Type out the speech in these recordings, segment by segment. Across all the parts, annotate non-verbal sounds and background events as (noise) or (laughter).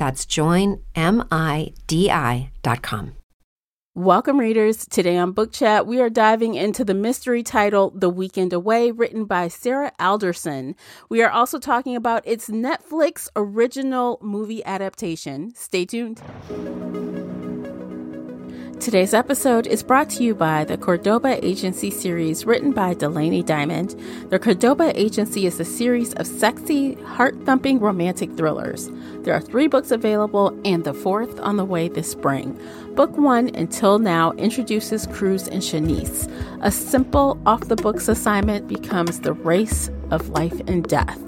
That's joinmidi.com. Welcome, readers. Today on Book Chat, we are diving into the mystery title The Weekend Away, written by Sarah Alderson. We are also talking about its Netflix original movie adaptation. Stay tuned. Today's episode is brought to you by the Cordoba Agency series written by Delaney Diamond. The Cordoba Agency is a series of sexy, heart thumping romantic thrillers. There are three books available and the fourth on the way this spring. Book one, Until Now, introduces Cruz and Shanice. A simple, off the books assignment becomes the race of life and death.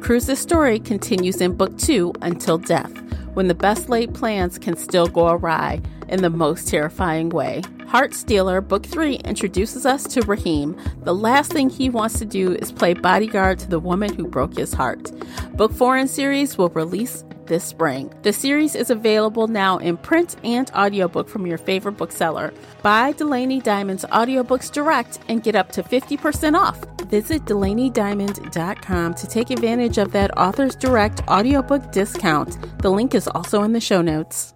Cruz's story continues in book two, Until Death, when the best laid plans can still go awry in the most terrifying way. Heart Stealer, Book 3, introduces us to Raheem. The last thing he wants to do is play bodyguard to the woman who broke his heart. Book 4 in series will release this spring. The series is available now in print and audiobook from your favorite bookseller. Buy Delaney Diamond's audiobooks direct and get up to 50% off. Visit DelaneyDiamond.com to take advantage of that author's direct audiobook discount. The link is also in the show notes.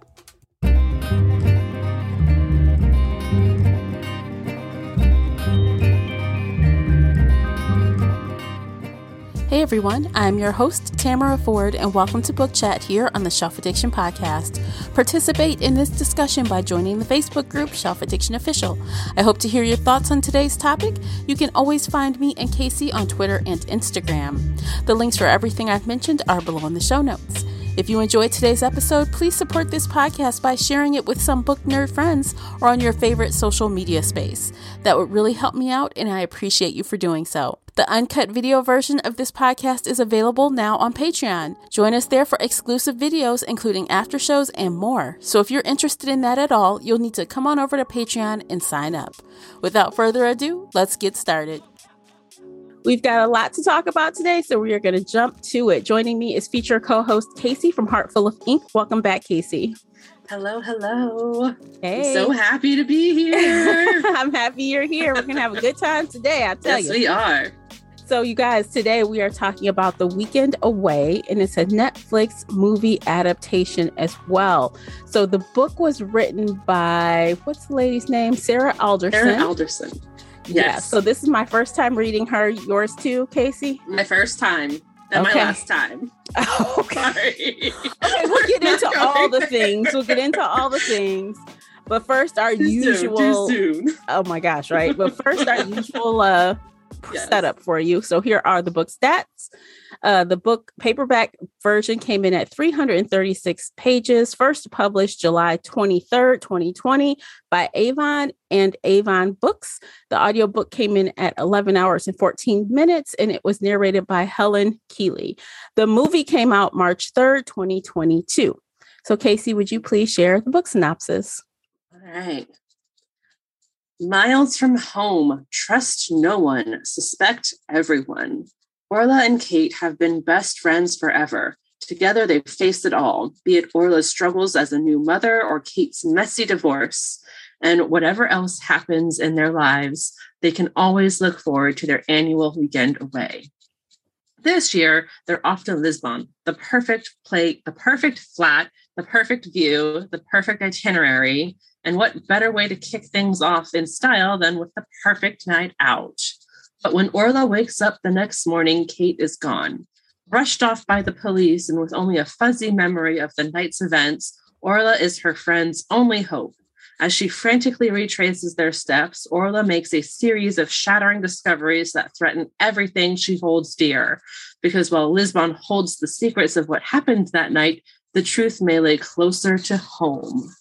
Hey everyone, I'm your host, Tamara Ford, and welcome to Book Chat here on the Shelf Addiction Podcast. Participate in this discussion by joining the Facebook group Shelf Addiction Official. I hope to hear your thoughts on today's topic. You can always find me and Casey on Twitter and Instagram. The links for everything I've mentioned are below in the show notes. If you enjoyed today's episode, please support this podcast by sharing it with some book nerd friends or on your favorite social media space. That would really help me out, and I appreciate you for doing so. The uncut video version of this podcast is available now on Patreon. Join us there for exclusive videos, including after shows and more. So if you're interested in that at all, you'll need to come on over to Patreon and sign up. Without further ado, let's get started. We've got a lot to talk about today, so we are going to jump to it. Joining me is feature co host Casey from Heartful of Ink. Welcome back, Casey. Hello, hello. Hey. I'm so happy to be here. (laughs) I'm happy you're here. We're going to have a good time today, I tell yes, you. we are. So, you guys, today we are talking about The Weekend Away, and it's a Netflix movie adaptation as well. So, the book was written by, what's the lady's name? Sarah Alderson. Sarah Alderson. Yes. Yeah, so, this is my first time reading her. Yours too, Casey? My first time. And Okay. my last time. (laughs) okay. Sorry. Okay, we'll get into all the things. We'll get into all the things. But first, our Too soon, usual. Too soon. Oh my gosh, right? But first, our (laughs) usual uh, Yes. setup for you. So here are the book stats. Uh, the book paperback version came in at 336 pages, first published July 23rd, 2020 by Avon and Avon Books. The audiobook came in at 11 hours and 14 minutes, and it was narrated by Helen Keeley. The movie came out March 3rd, 2022. So, Casey, would you please share the book synopsis? All right. Miles from home, trust no one, suspect everyone. Orla and Kate have been best friends forever. Together, they've faced it all, be it Orla's struggles as a new mother or Kate's messy divorce. And whatever else happens in their lives, they can always look forward to their annual weekend away. This year, they're off to Lisbon, the perfect play, the perfect flat, the perfect view, the perfect itinerary. And what better way to kick things off in style than with the perfect night out? But when Orla wakes up the next morning, Kate is gone. Rushed off by the police and with only a fuzzy memory of the night's events, Orla is her friend's only hope. As she frantically retraces their steps, Orla makes a series of shattering discoveries that threaten everything she holds dear. Because while Lisbon holds the secrets of what happened that night, the truth may lay closer to home.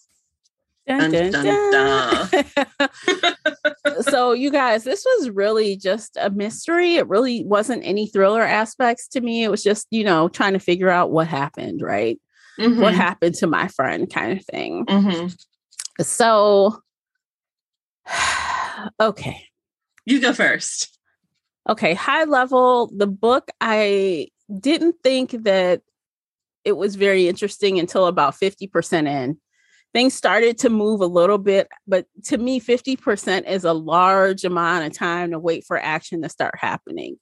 Dun, Dun, dun, (laughs) so, you guys, this was really just a mystery. It really wasn't any thriller aspects to me. It was just, you know, trying to figure out what happened, right? What Mhm, happened to my friend, kind of thing. mhm. So, (sighs) okay. You go first. Okay. High level, the book, I didn't think that it was very interesting until about 50% in. Things started to move a little bit, but to me, 50% is a large amount of time to wait for action to start happening.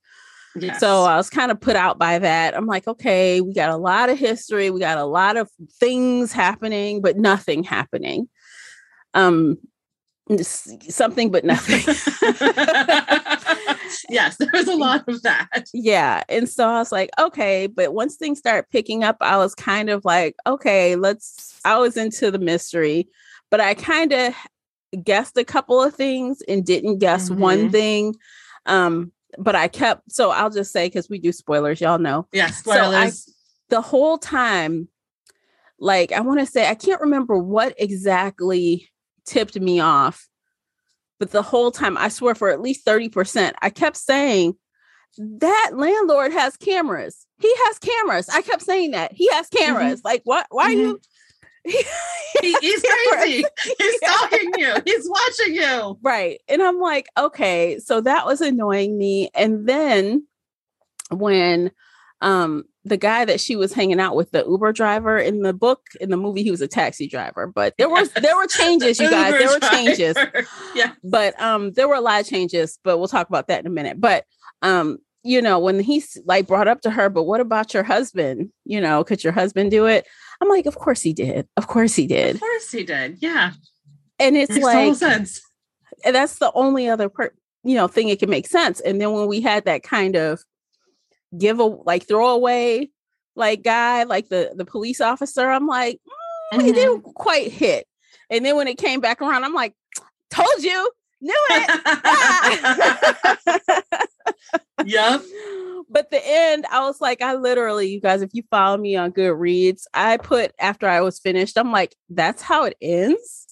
Yes. So I was kind of put out by that. I'm like, okay, we got a lot of history, we got a lot of things happening, but nothing happening. Um, something but nothing. (laughs) (laughs) (laughs) yes, there was a lot of that. yeah, and so I was like, okay, but once things start picking up, I was kind of like, okay, let's. I was into the mystery, but I kind of guessed a couple of things and didn't guess one Mhm. thing. Um, but I kept. So I'll just say because we do spoilers, y'all know. Yes, So I- spoilers. the whole time, like I want to say, I can't remember what exactly tipped me off, but the whole time, I swear for at least 30%, I kept saying, that landlord has cameras. He has cameras. I kept saying that. He has mm-hmm. cameras. Like, what? Why are mm-hmm. you? (laughs) He- he's crazy. (laughs) He's Yeah. stalking you. He's watching you. Right. And I'm like, okay, so that was annoying me. And then when um the guy that she was hanging out with, the Uber driver in the book, in the movie, he was a taxi driver. But there was there were changes, you (laughs) guys. Uber There were changes. (laughs) Yeah. But um there were a lot of changes, but we'll talk about that in a minute. But um, you know, when he's like brought up to her, but what about your husband? You know, could your husband do it? I'm like, of course he did. Of course he did. Of course he did. Yeah. And it's Makes like sense. that's the only other part you know thing it can make sense and then when we had that kind of give a like throwaway like guy like the the police officer i'm like mm, it Mhm. didn't quite hit and then when it came back around i'm like told you knew it Ah! yep. (laughs) but the end i was like i literally you guys if you follow me on goodreads i put after i was finished i'm like that's how it ends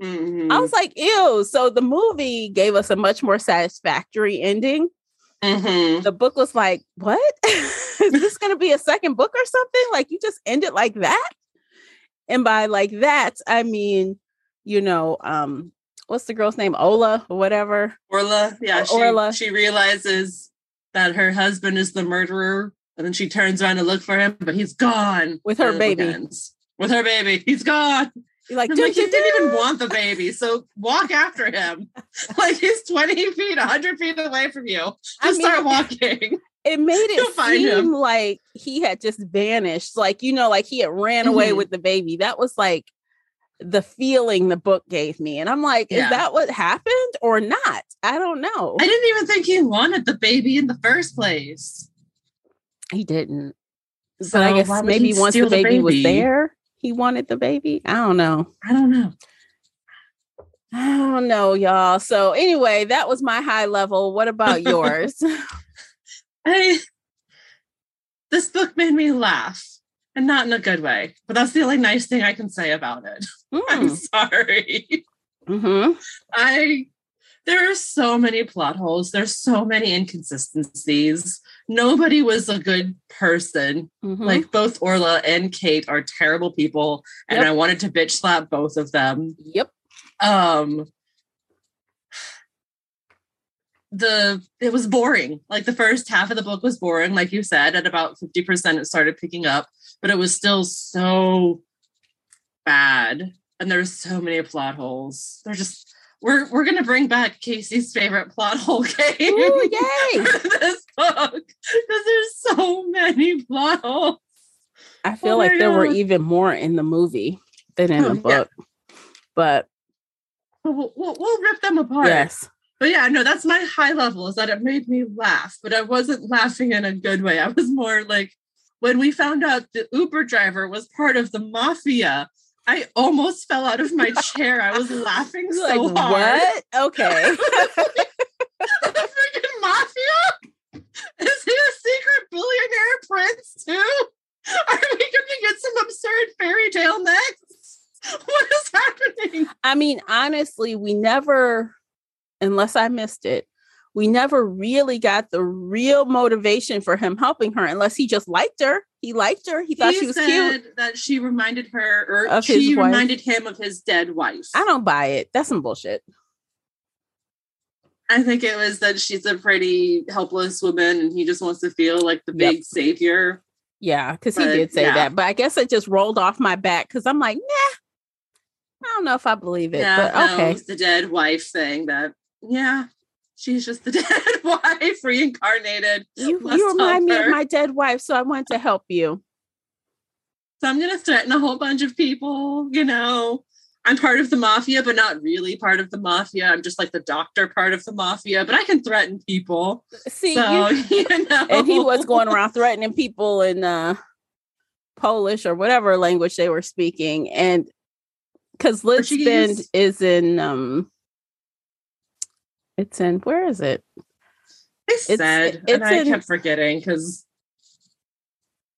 Mhm. I was like, ew. So the movie gave us a much more satisfactory ending. Mhm. The book was like, what? (laughs) Is this going to be a second book or something? Like, you just end it like that? And by like that, I mean, you know, um, what's the girl's name? Ola or whatever. Orla. Yeah. She, Orla. she realizes that her husband is the murderer. And then she turns around to look for him, but he's gone. With her baby. With her baby. He's gone. You're like, like, he didn't even want the baby. So walk after him. (laughs) like he's 20 feet, 100 feet away from you. Just I mean, start walking. it made it find seem him. like he had just vanished. Like, you know, like he had ran away Mhm. with the baby. That was like the feeling the book gave me. And I'm like, Yeah. is that what happened or not? I don't know. I didn't even think he wanted the baby in the first place. he didn't. But So I guess maybe once the steal baby, was there, he wanted the baby. I don't know. I don't know. I don't know, y'all. So anyway, that was my high level. What about (laughs) yours? I this book made me laugh. And not in a good way, but that's the only nice thing I can say about it. Mm. (laughs) I'm sorry. Mm-hmm. I there are so many plot holes. There's so many inconsistencies. Nobody was a good person. Mm-hmm. Like both Orla and Kate are terrible people, and yep. I wanted to bitch slap both of them. Yep. Um the it was boring. Like the first half of the book was boring, like you said. At about 50%, it started picking up, but it was still so bad. And there there's so many plot holes. They're just we're we're gonna bring back Casey's favorite plot hole (laughs) game Ooh, (laughs) yay. this book because there's so many plot holes. I feel oh like there were even more in the movie than in oh, the book, yeah. but we'll, we'll, we'll rip them apart. Yes. But yeah, no, that's my high level is that it made me laugh, but I wasn't laughing in a good way. I was more like when we found out the Uber driver was part of the mafia. I almost fell out of my (laughs) chair. I was laughing so like, hard. What? Okay. (laughs) the freaking mafia? Is he a secret billionaire prince too? Are we gonna get some absurd fairy tale next? What is happening? I mean, honestly, we never unless I missed it, we never really got the real motivation for him helping her unless he just liked her. He liked her. He, he thought she was cute. That she reminded her or of she reminded him of his dead wife. I don't buy it. That's some bullshit. I think it was that she's a pretty helpless woman and he just wants to feel like the big savior. Yeah, because he did say yeah. that. But I guess it just rolled off my back because I'm like, nah, I don't know if I believe it. Yeah, but okay. No, the dead wife thing that yeah, she's just the (laughs) dead wife reincarnated. You, you remind me of my dead wife, so I want to help you. So I'm going to threaten a whole bunch of people. You know, I'm part of the mafia, but not really part of the mafia. I'm just like the doctor part of the mafia, but I can threaten people. See, so, you, (laughs) you know. (laughs) and he was going around threatening people in uh, Polish or whatever language they were speaking, and because Lisbon is in um it's in where is it? I said, it's, and I in, kept forgetting because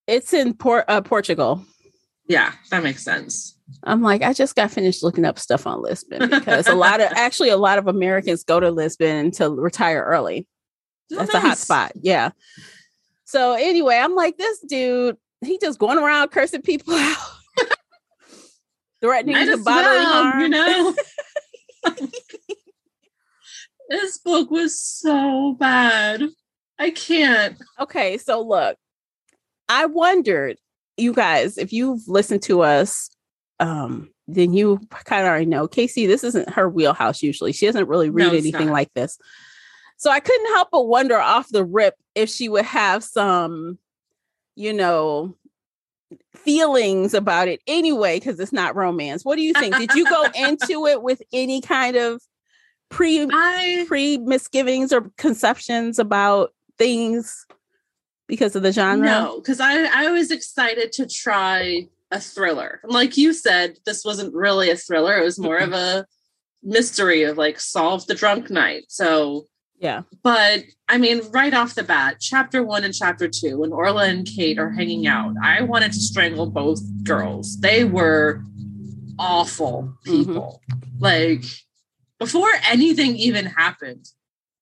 it's in Port uh, Portugal. Yeah, that makes sense. I'm like, I just got finished looking up stuff on Lisbon because a lot of (laughs) actually a lot of Americans go to Lisbon to retire early. Oh, That's nice. a hot spot. Yeah. So anyway, I'm like, this dude, he just going around cursing people (laughs) out, threatening to bodily well, harm. You know. (laughs) This book was so bad. I can't. Okay, so look, I wondered, you guys, if you've listened to us, um, then you kind of already know. Casey, this isn't her wheelhouse usually. She doesn't really read no, anything not. like this. So I couldn't help but wonder off the rip if she would have some, you know, feelings about it anyway, because it's not romance. What do you think? Did you go (laughs) into it with any kind of pre I, pre misgivings or conceptions about things because of the genre? No, because I I was excited to try a thriller. Like you said, this wasn't really a thriller. It was more of a mystery of like solve the drunk night. So yeah. But I mean, right off the bat, chapter one and chapter two, when Orla and Kate are hanging out, I wanted to strangle both girls. They were awful people. Mm-hmm. Like before anything even happened,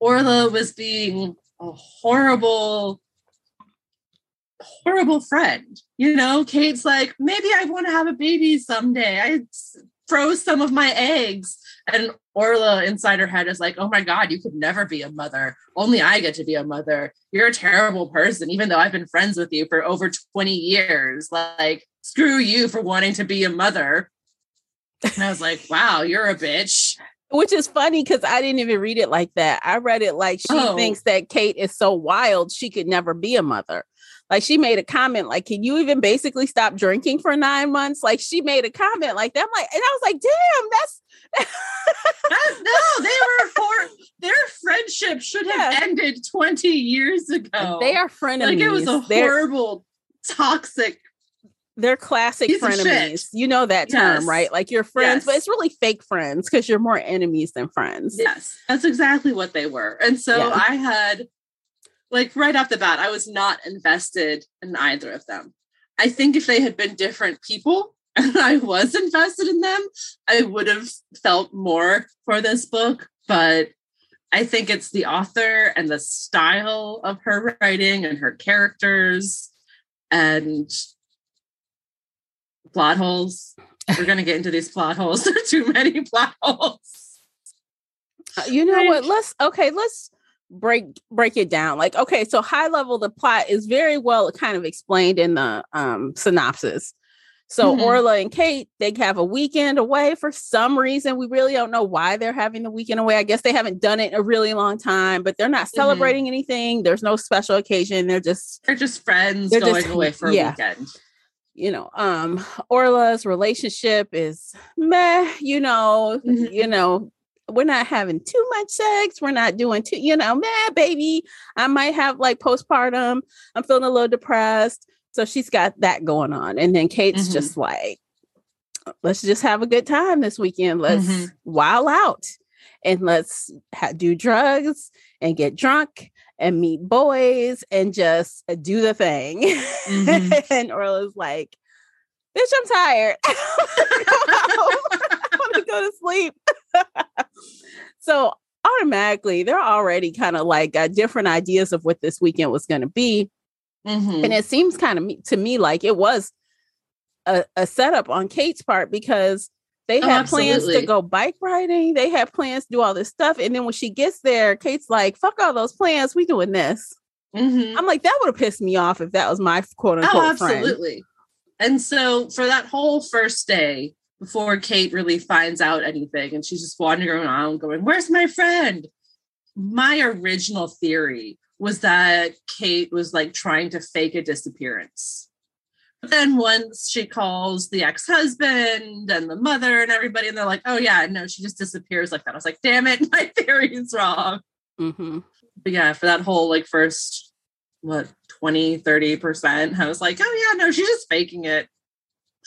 Orla was being a horrible, horrible friend. You know, Kate's like, maybe I want to have a baby someday. I froze some of my eggs. And Orla inside her head is like, oh my God, you could never be a mother. Only I get to be a mother. You're a terrible person, even though I've been friends with you for over 20 years. Like, screw you for wanting to be a mother. And I was like, wow, you're a bitch. Which is funny because I didn't even read it like that. I read it like she oh. thinks that Kate is so wild she could never be a mother. Like she made a comment like, "Can you even basically stop drinking for nine months?" Like she made a comment like that. I'm like, and I was like, "Damn, that's." (laughs) no, they were for their friendship should have yeah. ended 20 years ago. They are frenemies. Like it was a They're... horrible, toxic they're classic Piece frenemies. You know that term, Yes. right? Like you're friends, but it's really fake friends because you're more enemies than friends. Yes, that's exactly what they were. And so Yeah. I had, like, right off the bat, I was not invested in either of them. I think if they had been different people (laughs) and I was invested in them, I would have felt more for this book. But I think it's the author and the style of her writing and her characters and plot holes. We're going to get into these plot holes. (laughs) There are too many plot holes. Uh, You know what? Let's okay, let's break break it down. Like, okay, so high level, the plot is very well kind of explained in the um synopsis. So Mhm. Orla and Kate, they have a weekend away for some reason. We really don't know why they're having the weekend away. I guess they haven't done it in a really long time, but they're not celebrating anything. There's no special occasion. They're just They're just friends They're going just- away for a weekend. You know, um, Orla's relationship is meh, you know, Mhm. you know, we're not having too much sex. We're not doing too, you know, meh, baby. I might have like postpartum. I'm feeling a little depressed. So she's got that going on. And then Kate's Mhm. just like, let's just have a good time this weekend. Let's Mhm. wild out and let's ha- do drugs and get drunk and meet boys and just uh, do the thing. Mhm. (laughs) and Orla's like, bitch, I'm tired. (laughs) I want to go to sleep. (laughs) so automatically, they're already kind of like got different ideas of what this weekend was going to be. Mhm. And it seems kind of to me like it was a, a setup on Kate's part because they Oh, had plans to go bike riding. They had plans to do all this stuff. And then when she gets there, Kate's like, fuck all those plans. We doing this. Mhm. I'm like, that would have pissed me off if that was my quote Oh, unquote friend. absolutely. And so for that whole first day, before Kate really finds out anything, and she's just wandering around going, Where's my friend? My original theory was that Kate was like trying to fake a disappearance. But then once she calls the ex-husband and the mother and everybody, and they're like, Oh yeah, no, she just disappears like that. I was like, damn it, (laughs) my theory is wrong. Mhm. but yeah, for that whole like first what 20, 30 percent, I was like, oh yeah, no, she's just faking it.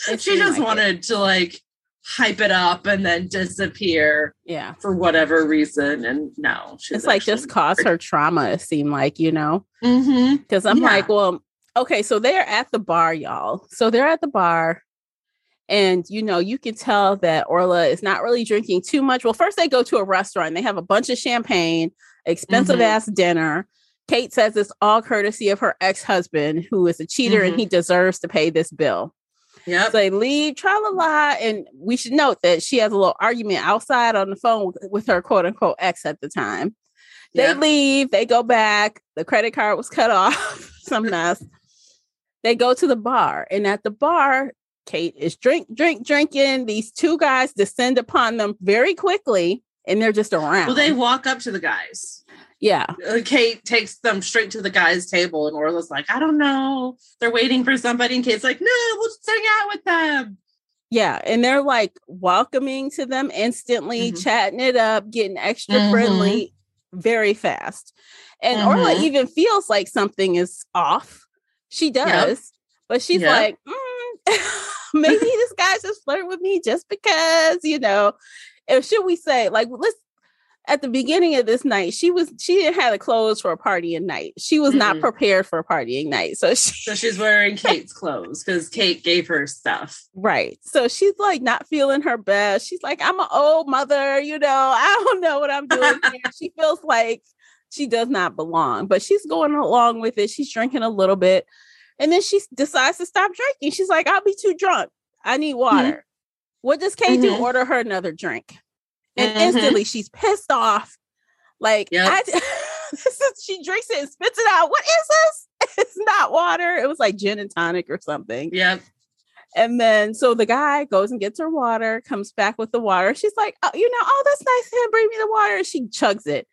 It she just like it. wanted to like hype it up and then disappear Yeah. for whatever reason. And no, she's It's like just cause her trauma, it seemed like, you know? hmm Because I'm Yeah. like, well, okay, so they're at the bar, y'all. So they're at the bar. And you know, you can tell that Orla is not really drinking too much. Well, first they go to a restaurant, they have a bunch of champagne, expensive Mhm. ass dinner. Kate says it's all courtesy of her ex-husband, who is a cheater and Mhm. he deserves to pay this bill. Yeah. So they leave, tra la la. And we should note that she has a little argument outside on the phone with, with her quote unquote ex at the time. They Yep. leave, they go back. The credit card was cut (laughs) off, some mess. They go to the bar, and at the bar, Kate is drink, drink, drinking. These two guys descend upon them very quickly, and they're just around. Well, they walk up to the guys. yeah, Uh, Kate takes them straight to the guy's table, and Orla's like, I don't know. They're waiting for somebody. And Kate's like, no, we'll just hang out with them. yeah, and they're like welcoming to them instantly, Mhm. chatting it up, getting extra Mhm. friendly very fast. And Orla Mhm. even feels like something is off. She does, but she's Yep. like, "Mm, (laughs) maybe (laughs) this guy's just flirting with me just because, you know. Or should we say, like, let's at the beginning of this night, she was she didn't have the clothes for a partying night. She was not Mm-mm. prepared for a partying night. So she So she's wearing (laughs) Kate's clothes because Kate gave her stuff. Right. So she's like not feeling her best. She's like, I'm an old mother, you know, I don't know what I'm doing here. She feels like she does not belong, but she's going along with it. She's drinking a little bit. And then she decides to stop drinking. She's like, I'll be too drunk. I need water. What does Kate do? Mhm. Order her another drink. And Mhm. instantly she's pissed off. Like, Yep. I, (laughs) is, she drinks it and spits it out. What is this? (laughs) It's not water. It was like gin and tonic or something. Yep. And then so the guy goes and gets her water, comes back with the water. She's like, oh, you know, oh, that's nice of him. Bring me the water. She chugs it.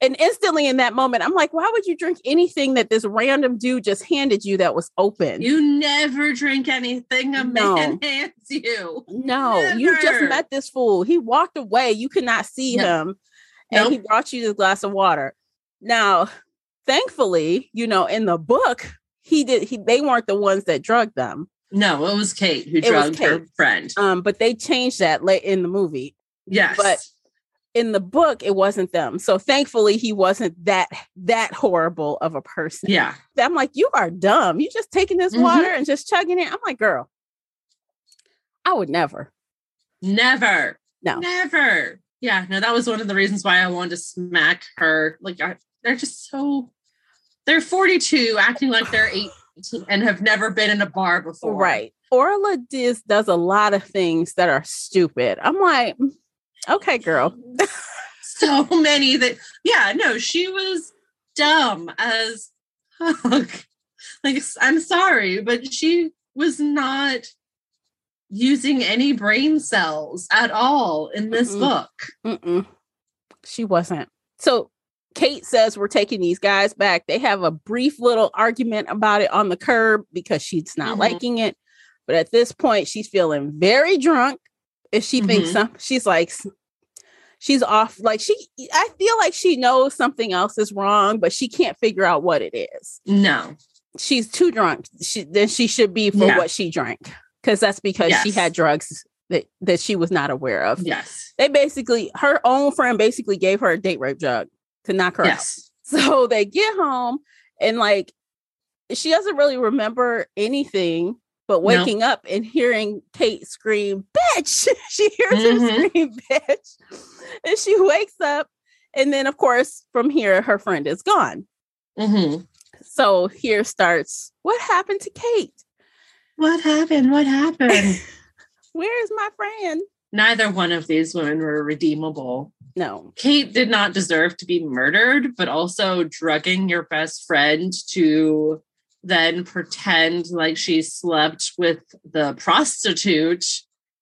And instantly in that moment, I'm like, why would you drink anything that this random dude just handed you that was open? You never drink anything a No. man (laughs) hands you. no, you just met this fool. He walked away. You could not see Yep. him. And Nope. he brought you this glass of water. Now, thankfully, you know, in the book, he did he they weren't the ones that drugged them. No, it was Kate who It drugged her friend. Um, but they changed that late in the movie. Yes. but- In the book, it wasn't them. So thankfully, he wasn't that that horrible of a person. yeah. I'm like, you are dumb. You just taking this Mhm. water and just chugging it. I'm like, girl, I would never. Never. No. Never. Yeah. No, that was one of the reasons why I wanted to smack her. Like, I, they're just so. They're 42, acting like they're 18 (sighs) and have never been in a bar before. Right. Orla Diz does a lot of things that are stupid. I'm like, "Mm, okay, girl. (laughs) So many that, yeah, no, she was dumb as fuck. Like, I'm sorry, but she was not using any brain cells at all in this Mm-mm. book. Mm-mm. She wasn't. So Kate says we're taking these guys back. They have a brief little argument about it on the curb because she's not Mhm. liking it. But at this point, she's feeling very drunk. If she thinks Mhm. some, she's like, she's off. Like she, I feel like she knows something else is wrong, but she can't figure out what it is. No. She's too drunk. She then she should be for what she drank because that's because she had drugs that that she was not aware of Yes. they basically her own friend basically gave her a date rape drug to knock her out. (laughs) So they get home and like she doesn't really remember anything but No. waking up and hearing Kate scream, bitch. (laughs) she hears her Mhm. scream, (laughs) bitch. And she wakes up. And then, of course, from here, her friend is gone. hmm So here starts what happened to Kate? What happened? What happened? (laughs) Where is my friend? Neither one of these women were redeemable. No. Kate did not deserve to be murdered, but also drugging your best friend to then pretend like she slept with the prostitute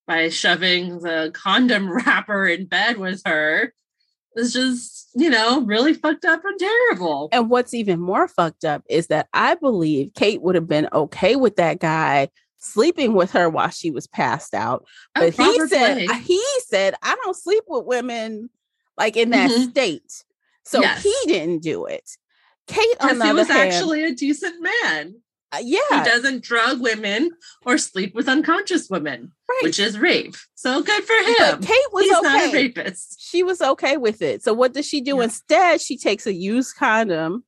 by shoving the condom (laughs) wrapper in bed with her is just, you know, really fucked up and terrible. And what's even more fucked up is that I believe Kate would have been okay with that guy sleeping with her while she was passed out. Oh, But he said Blake. he said I don't sleep with women like in that Mhm. state. So Yes. he didn't do it. Kate on Because the he was hand, actually a decent man. uh, He doesn't drug women or sleep with unconscious women, right. which is rape. So good for but him. Kate was He's not a okay. rapist. She was okay with it. So what does she do Yeah. instead? She takes a used condom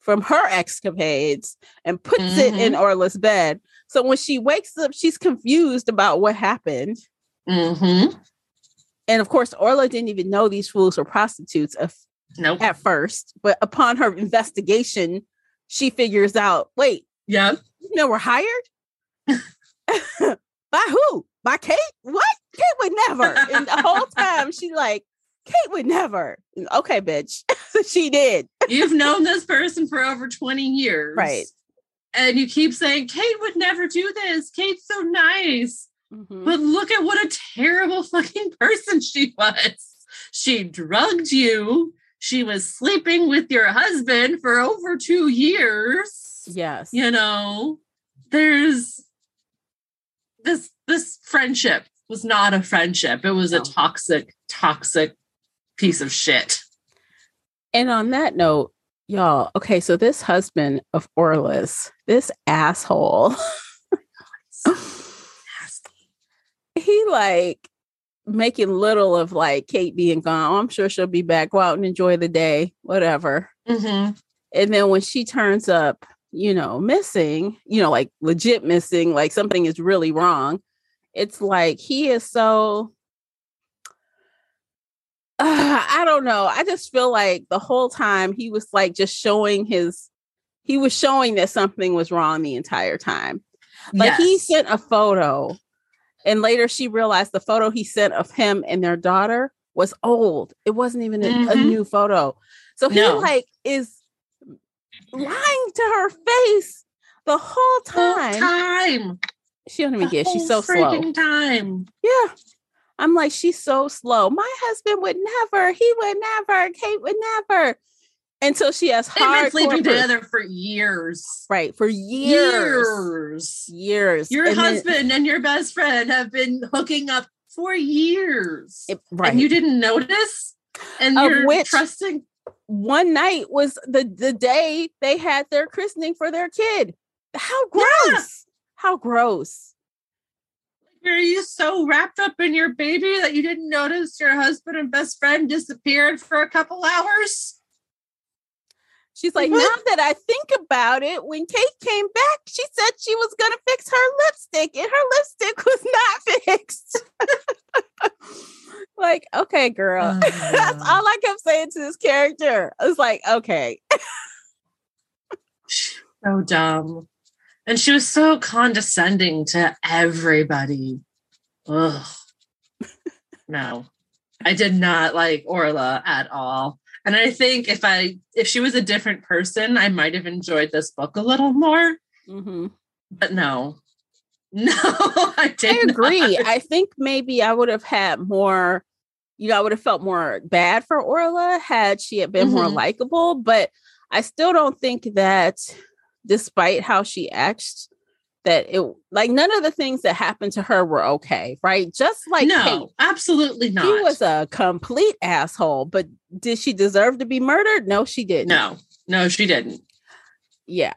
from her escapades and puts it Mm-hmm. in Orla's bed. So when she wakes up, she's confused about what happened. Mm-hmm. And of course, Orla didn't even know these fools were prostitutes of, Nope. at first. But upon her investigation, she figures out wait, Yeah. you know, we're hired? (laughs) By who? By Kate? What? Kate would never. And the whole (laughs) time she like, Kate would never. Okay, bitch. (laughs) she did. You've known this person for over 20 years. Right. And you keep saying, Kate would never do this. Kate's so nice. Mhm. But look at what a terrible fucking person she was. She drugged you. She was sleeping with your husband for over two years. Yes. You know, there's this this friendship was not a friendship. It was a toxic, toxic piece of shit. And on that note, y'all, okay, so this husband of Orla's, this asshole, (laughs) (laughs) he like making little of like Kate being gone. Oh, I'm sure she'll be back. Go out and enjoy the day, whatever. Mm-hmm. And then when she turns up, you know, missing, you know, like legit missing, like something is really wrong. It's like he is so. Uh, (sighs) I don't know. I just feel like the whole time he was like just showing his, he was showing that something was wrong the entire time. Like he sent a photo, and later she realized the photo he sent of him and their daughter was old. It wasn't even a, a Mhm. new photo. So he No. like is lying to her face the whole Whole time. time. She don't even The get. She's so slow. time. Yeah. I'm like, she's so slow. My husband would never. He would never. Kate would never. Until she has They've been hard sleeping together for years. right for years, Years. years. Your And then- husband and your best friend have been hooking up for years. it- right. And you didn't notice? And Of you're which- trusting one night was the the day they had their christening for their kid. How gross! How gross. Are you so wrapped up in your baby that you didn't notice your husband and best friend disappeared for a couple hours? She's like, now that I think about it, when Kate came back, she said she was going to fix her lipstick, and her lipstick (laughs) was not fixed. (laughs) like, okay, girl. (laughs) That's Uh. all I kept saying to this character. I was like, okay. So dumb. And she was so condescending to everybody. Ugh. No, I did not like Orla at all. And I think if I if she was a different person, I might have enjoyed this book a little more. Mm-hmm. But no, (laughs) no, I. I agree. not. I think maybe I would have had more, you know, I would have felt more bad for Orla had she had been more Mhm. likable. But I still don't think that, despite how she acts, that it like none of the things that happened to her were okay, right? Just like no, Kate, absolutely not. she was a complete asshole. But did she deserve to be murdered? No, she didn't. no, no, she didn't. Yeah.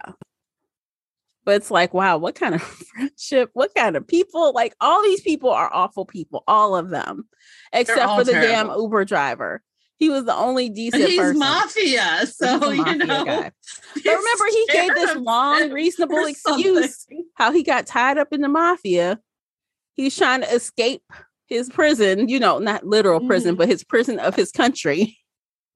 But it's like, wow, what kind of (laughs) friendship? What kind of people? Like all these people are awful people, all of them, except all for the damn. Uber driver. He was the only decent He's person. mafia, He's so you know. guy. (laughs) But remember, he gave this long, reasonable (laughs) excuse how he got tied up in the mafia. He's trying to escape his prison, you know, not literal prison, Mhm. but his prison of his country.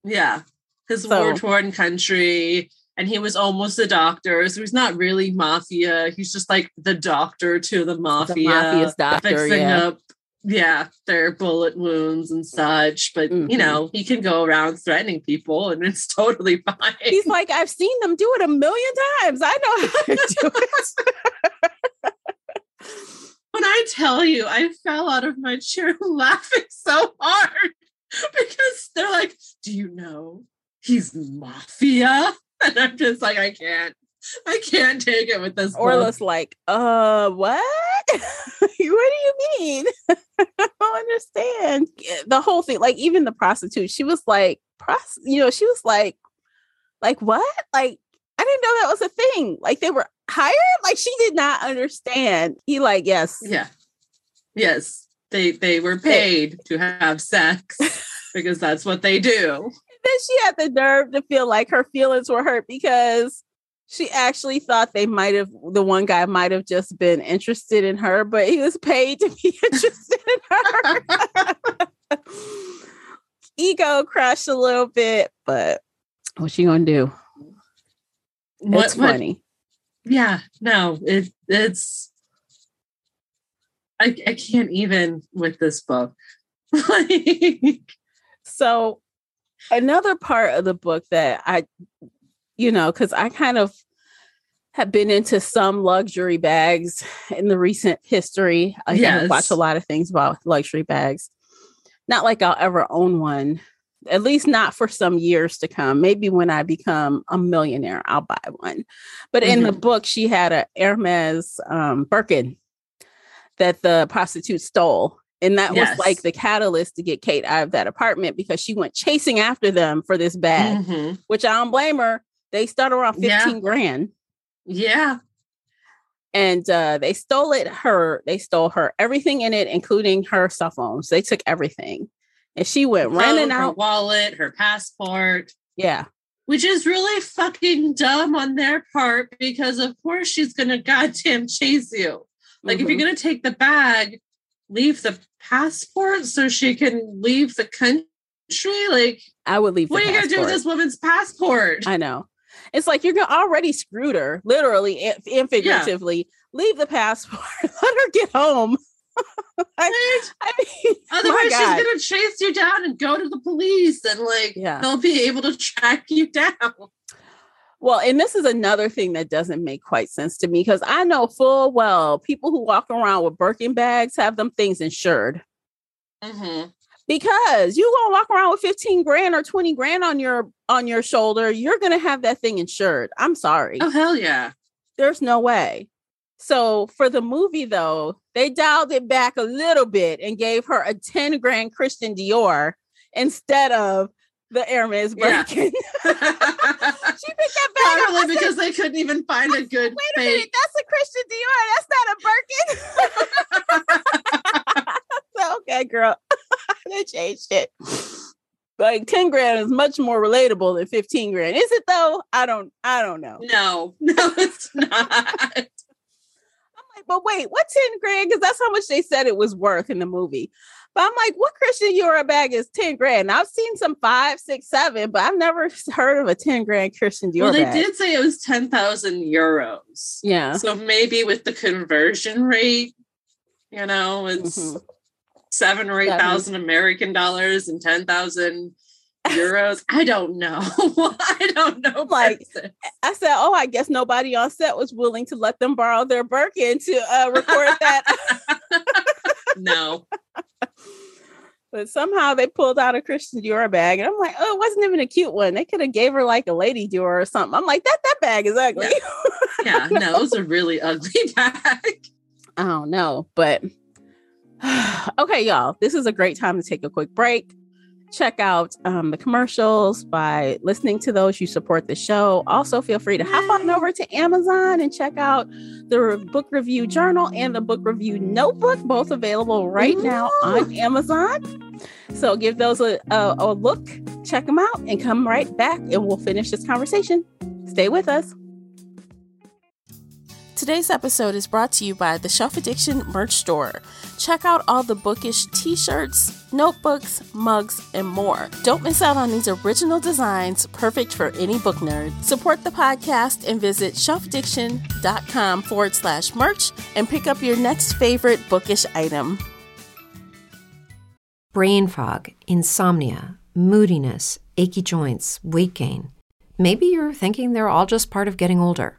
Yeah, his So- war torn country, and he was almost a doctor, so he's not really mafia. He's just like the doctor to the mafia, The mafia, mafia's doctor, fixing yeah. up, yeah, their bullet wounds and such. But Mhm. you know, he can go around threatening people, and it's (laughs) totally fine. He's like, I've seen them do it a million times. I know how to do it. (laughs) when I tell you, I fell out of my chair (laughs) laughing so hard because they're like, "Do you know he's mafia?" And I'm just like, I can't, (laughs) I can't take it with this. book. Orla's like, uh, what? (laughs) what do you mean? (laughs) I don't understand. The whole thing, like even the prostitute, she was like, pros- you know, she was like, like what? Like, I didn't know that was a thing. Like they were hired? Like she did not understand. He like, yes. Yeah. Yes. They they were paid to have sex because that's what they do. Then she had the nerve to feel like her feelings were hurt because she actually thought they might have the one guy might have just been interested in her, but he was paid to be (laughs) interested in her. (laughs) Ego crushed a little bit, but what's she gonna do? What- it's what- funny. yeah, no, it it's I I can't even with this book. (laughs) like So another part of the book that I, you know, because I kind of have been into some luxury bags in the recent history. I Yes. watched a lot of things about luxury bags. Not like I'll ever own one, at least not for some years to come. Maybe when I become a millionaire, I'll buy one. But in the book, she had a Hermes um, Birkin that the prostitute stole. And that Yes. was like the catalyst to get Kate out of that apartment because she went chasing after them for this bag, mhm. which I don't blame her. They start around 15 Yeah. grand yeah. and uh, they stole it her they stole her everything in it including her cell phones they took everything and she went running Phone, her out wallet, her passport. yeah Which is really fucking dumb on their part because of course she's gonna goddamn chase you. Like if Mhm. you're gonna take the bag, leave the passport so she can leave the country. Like, i would leave what are you gonna do with this woman's passport? i know it's like you're gonna already screwed her literally and, figuratively leave the passport (laughs) let her get home (laughs) I, I mean (laughs) Otherwise, she's gonna chase you down and go to the police, and like Yeah. they'll be able to track you down. Well, and this is another thing that doesn't make quite sense to me because I know full well people who walk around with Birkin bags have them things insured. Mm-hmm. Because you gonna walk around with 15 grand or 20 grand on your on your shoulder, you're gonna have that thing insured. I'm sorry. Oh hell yeah! There's no way. So for the movie though, they dialed it back a little bit and gave her a 10 grand Christian Dior instead of the Hermes Birkin. Yeah. (laughs) she picked that bag up. Probably said, because they couldn't even find a good Wait a minute, that's a Christian Dior. That's not a Birkin. (laughs) so, okay, girl. (laughs) they changed it. Like 10 grand is much more relatable than 15 grand. Is it though? I don't I don't know. No, (laughs) no, it's not. I'm like, but wait, what 10 grand? Because that's how much they said it was worth in the movie. But I'm like, what Christian Dior bag is 10 grand? Now, I've seen some five, six, seven, but I've never heard of a 10 grand Christian Dior well, they bag. did say it was 10,000 euros. Yeah. So maybe with the conversion rate, you know, it's Mhm. Seven or eight thousand American dollars and 10,000 (laughs) euros. I don't know. (laughs) I don't know. Like, prices. I said, oh, I guess nobody on set was willing to let them borrow their Birkin to uh, record that. (laughs) no. but somehow they pulled out a Christian Dior bag, and I'm like, oh, it wasn't even a cute one. They could have gave her like a Lady Dior or something. I'm like, that that bag is ugly. Yeah, no, it was a really ugly bag. I don't know, but (sighs) okay, y'all. This is a great time to take a quick break. Check out um, the commercials by listening to those. You support the show. Also, feel free to hop on over to Amazon and check out the book review journal and the book review notebook, both available right now on Amazon. So give those a, a, a look, check them out, and come right back, and we'll finish this conversation. Stay with us. Today's episode is brought to you by the Shelf Addiction merch store. Check out all the bookish t shirts, notebooks, mugs, and more. Don't miss out on these original designs, perfect for any book nerd. Support the podcast and visit shelfaddiction.com forward slash merch and pick up your next favorite bookish item. Brain fog, insomnia, moodiness, achy joints, weight gain. Maybe you're thinking they're all just part of getting older,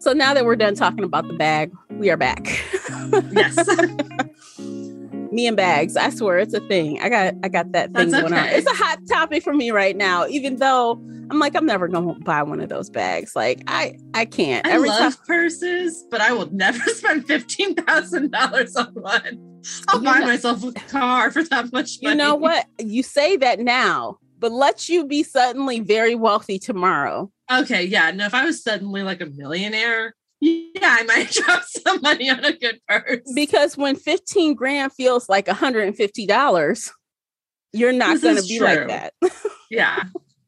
So now that we're done talking about the bag, we are back. Mm, yes. (laughs) me and bags. I swear it's a thing. I got I got that thing That's going on. It's a hot topic for me right now, even though I'm like, I'm never gonna buy one of those bags. Like I I can't. I Every love time purses, but I will never (laughs) spend fifteen thousand dollars on one. I'll You buy know- myself a car for that much money. you know what? You say that now, but let you be suddenly very wealthy tomorrow. Okay, yeah. No, if I was suddenly like a millionaire, yeah, I might (laughs) drop some money on a good purse. Because when 15 grand feels like $150, you're not gonna is be like that. (laughs) yeah,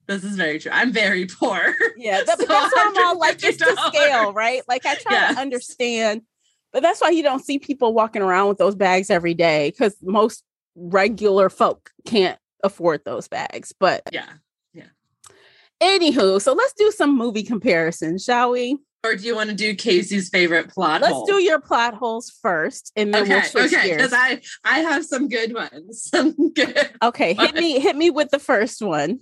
this is very true. I'm very poor. Yeah, (laughs) that, So that's why I'm all like, it's the scale, right? Like I try Yes. to understand, but that's why you don't see people walking around with those bags every day because most regular folk can't afford those bags. But Yeah. Yeah. Anywho, so let's do some movie comparisons, shall we? Or do you want to do Casey's favorite plot Let's hole? do your plot holes first, and then okay, we'll switch okay, gears. because I I have some good ones. (laughs) Some good. okay, hit me hit me with the first one.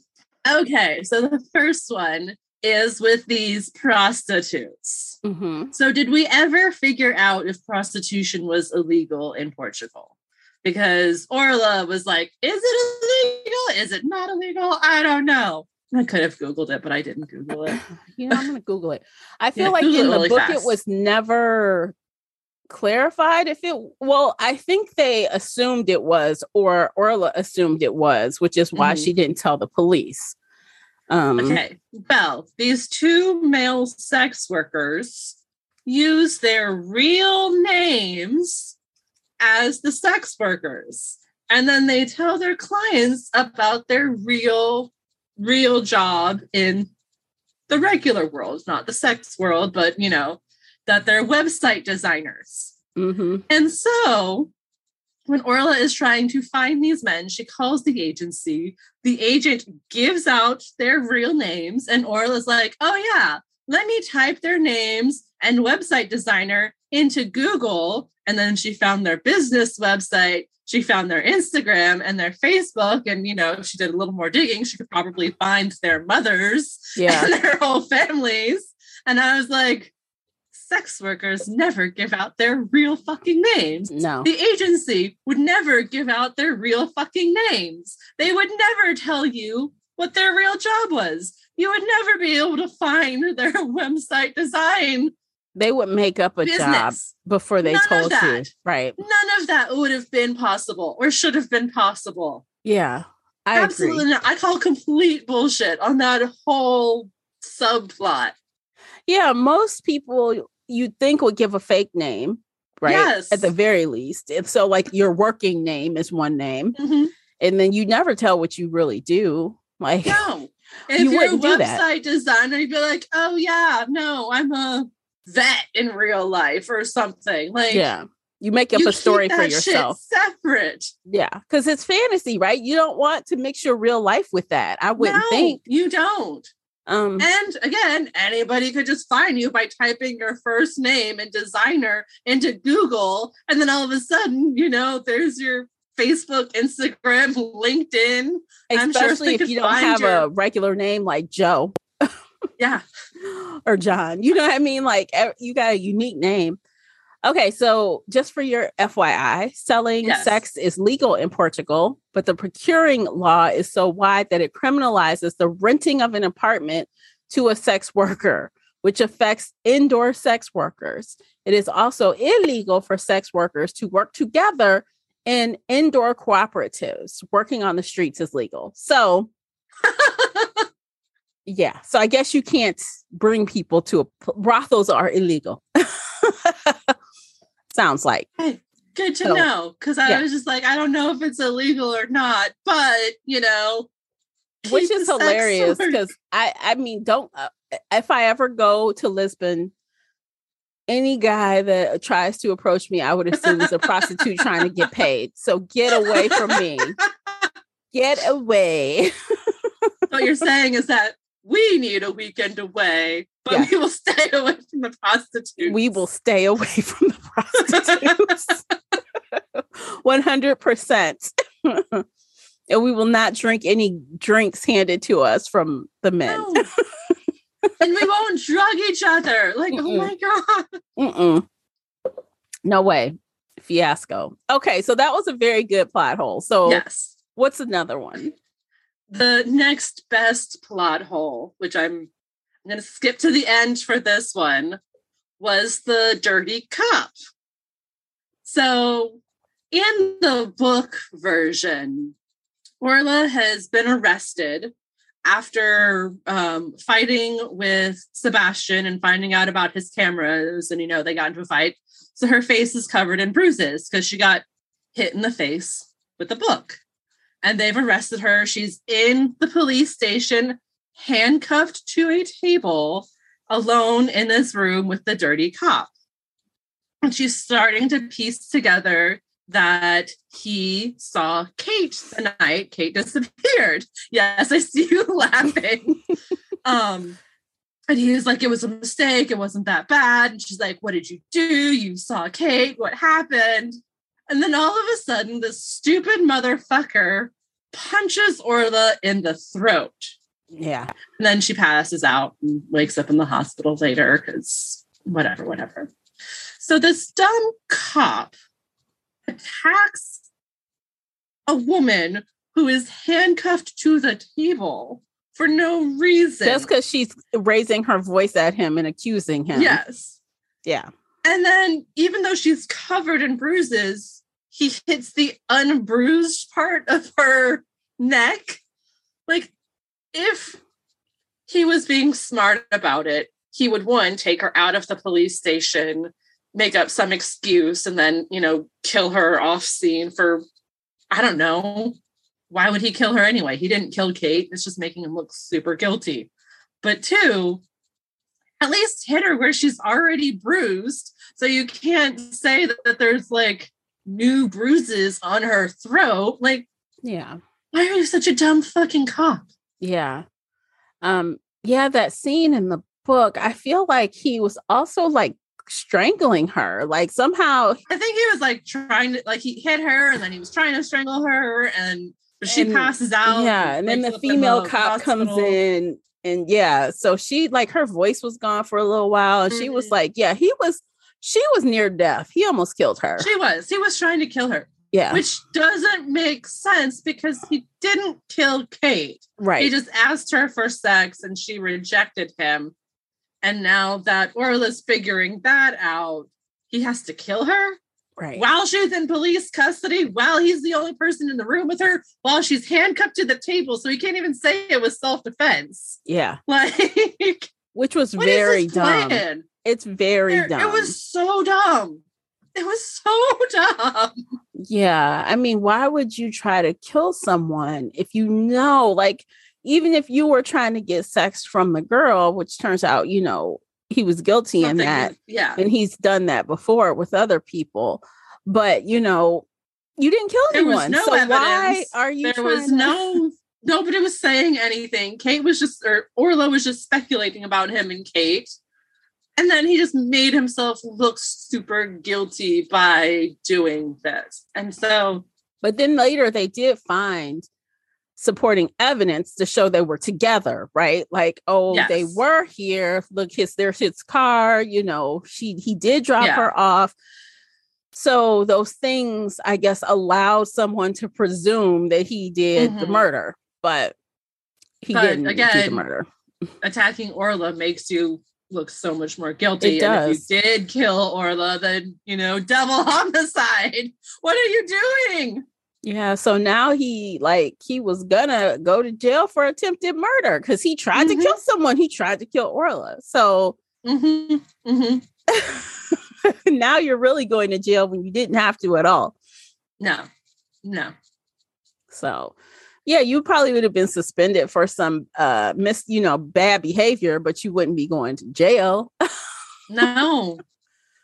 Okay, so the first one is with these prostitutes. Mm-hmm. So, did we ever figure out if prostitution was illegal in Portugal? Because Orla was like, "Is it illegal? Is it not illegal? I don't know." I could have googled it, but I didn't Google it. (sighs) You know, I'm gonna Google it. I feel Yeah, like Google in the really book it was never clarified if it well, I think they assumed it was, or Orla assumed it was, which is why Mhm. she didn't tell the police. Um Okay. Well, these two male sex workers use their real names as the sex workers. And then they tell their clients about their real, real job in the regular world, not the sex world, but you know, that they're website designers. mhm. And so when Orla is trying to find these men, she calls the agency. The agent gives out their real names, and Orla's like, oh, yeah, let me type their names and website designer into Google. And then she found their business website. She found their Instagram and their Facebook. And, you know, if she did a little more digging, she could probably find their mothers (laughs) Yeah. and their whole families. And I was like, sex workers never give out their real fucking names. No. The agency would never give out their real fucking names. They would never tell you what their real job was. You would never be able to find their (laughs) website design They would make up a job before they None told you. Right. None of that would have been possible or should have been possible. Yeah. I Absolutely agree. not. I call complete bullshit on that whole subplot. Yeah, most people you think would give a fake name, right? Yes. At the very least. And so like your working name is one name. Mhm. and then you never tell what you really do. Like, No. (laughs) If You you're a wouldn't do that. website designer, you'd be like, oh yeah, no, I'm a vet in real life or something. Like yeah, you make up you a story for that yourself. separate. Yeah, because it's fantasy, right? You don't want to mix your real life with that. I wouldn't no, think. you don't. Um, And again, anybody could just find you by typing your first name and designer into Google. And then all of a sudden, you know, there's your Facebook, Instagram, LinkedIn. I'm sure especially if you don't have your- a regular name like Joe Yeah. (gasps) or John. You know what I mean? Like you got a unique name. Okay, so just for your FYI, selling Yes. sex is legal in Portugal, but the procuring law is so wide that it criminalizes the renting of an apartment to a sex worker, which affects indoor sex workers. It is also illegal for sex workers to work together in indoor cooperatives. Working on the streets is legal. So, (laughs) yeah. So I guess you can't bring people to a brothels are illegal. (laughs) Sounds like. Good to So, know. Cause I yeah. was just like, I don't know if it's illegal or not, but you know, Which is hilarious because I I mean don't uh, if I ever go to Lisbon any guy that tries to approach me I would assume is a prostitute trying to get paid. So get away from me. (laughs) Get away. (laughs) what you're saying is that we need a weekend away, but Yeah. we will (laughs) stay away from the prostitutes. we will stay away (laughs) from the prostitutes. (laughs) 100%. and we will not drink any drinks handed to us from the men. No. and we won't drug each other. Like, oh Mm-mm. my god. Mm-mm. No way. Fiasco. Okay, so that was a very good plot hole. So Yes. what's another one? The next best plot hole, which I'm I'm gonna skip to the end for this one, was the dirty cup. So in the book version, Orla has been arrested after um, fighting with Sebastian and finding out about his cameras. And, you know, they got into a fight. So her face is covered in bruises because she got hit in the face with a book. And they've arrested her. She's in the police station, handcuffed to a table, alone in this room with the dirty cop. And she's starting to piece together that he saw Kate the night Kate disappeared. (laughs) Yes, I see you (laughs) laughing. um, And he was like, it was a mistake. It wasn't that bad. And she's like, what did you do? You saw Kate. What happened? And then all of a sudden, this stupid motherfucker punches Orla in the throat. Yeah. And then she passes out and wakes up in the hospital later because whatever, whatever. So this dumb cop attacks a woman who is handcuffed to the table for no reason. Just because she's raising her voice at him and accusing him. Yes. Yeah. And then, even though she's covered in bruises, he hits the unbruised part of her neck. Like, if he was being smart about it, he would one, take her out of the police station, make up some excuse, and then, you know, kill her off scene for, I don't know, why would he kill her anyway? He didn't kill Kate. It's just making him look super guilty. But two, at least hit her where she's already bruised. So you can't say that, that there's like new bruises on her throat. Like, Yeah. why are you such a dumb fucking cop? Yeah. Um, yeah, that scene in the book, I feel like he was also like strangling her. Like somehow I think he was like trying to like he hit her and then he was trying to strangle her and she And- passes out. yeah, and then the female cop comes in and yeah, so she like her voice was gone for a little while and she was Mhm. like, yeah, he was she was near death. He almost killed her. She was. He was trying to kill her, yeah. which doesn't make sense because he didn't kill Kate. right. He just asked her for sex and she rejected him. And now that Orla's figuring that out, he has to kill her right. while she's in police custody, while he's the only person in the room with her, while she's handcuffed to the table. So he can't even say it was self defense. Yeah. (laughs) Like, Which was very dumb. plan? It's very There- dumb. It was so dumb. It was so (laughs) dumb. Yeah. I mean, why would you try to kill someone if you know, like, even if you were trying to get sex from the girl, which turns out, you know, he was guilty in Something that, is- yeah. and he's done that before with other people. But, you know, you didn't kill There anyone. no so why are you there was to- no nobody was saying anything. Kate was just or Orla was just speculating about him and Kate. And then he just made himself look super guilty by doing this. And so But then later they did find supporting evidence to show they were together, right? Like, oh, they were here. Look, his there's his car, you know, she he did drop Yeah. her off. So those things, I guess, allowed someone to presume that he did the Mhm. murder, but he But didn't do the murder. attacking Orla makes you look so much more guilty. It And if you did kill Orla, then you know, double (laughs) homicide. What are you doing? Yeah, so now he like he was gonna go to jail for attempted murder because he tried Mhm. to kill someone. He tried to kill Orla. So hmm hmm (laughs) now you're really going to jail when you didn't have to at all. No, no. So yeah, you probably would have been suspended for some uh mis you know bad behavior, but you wouldn't be going to jail. No.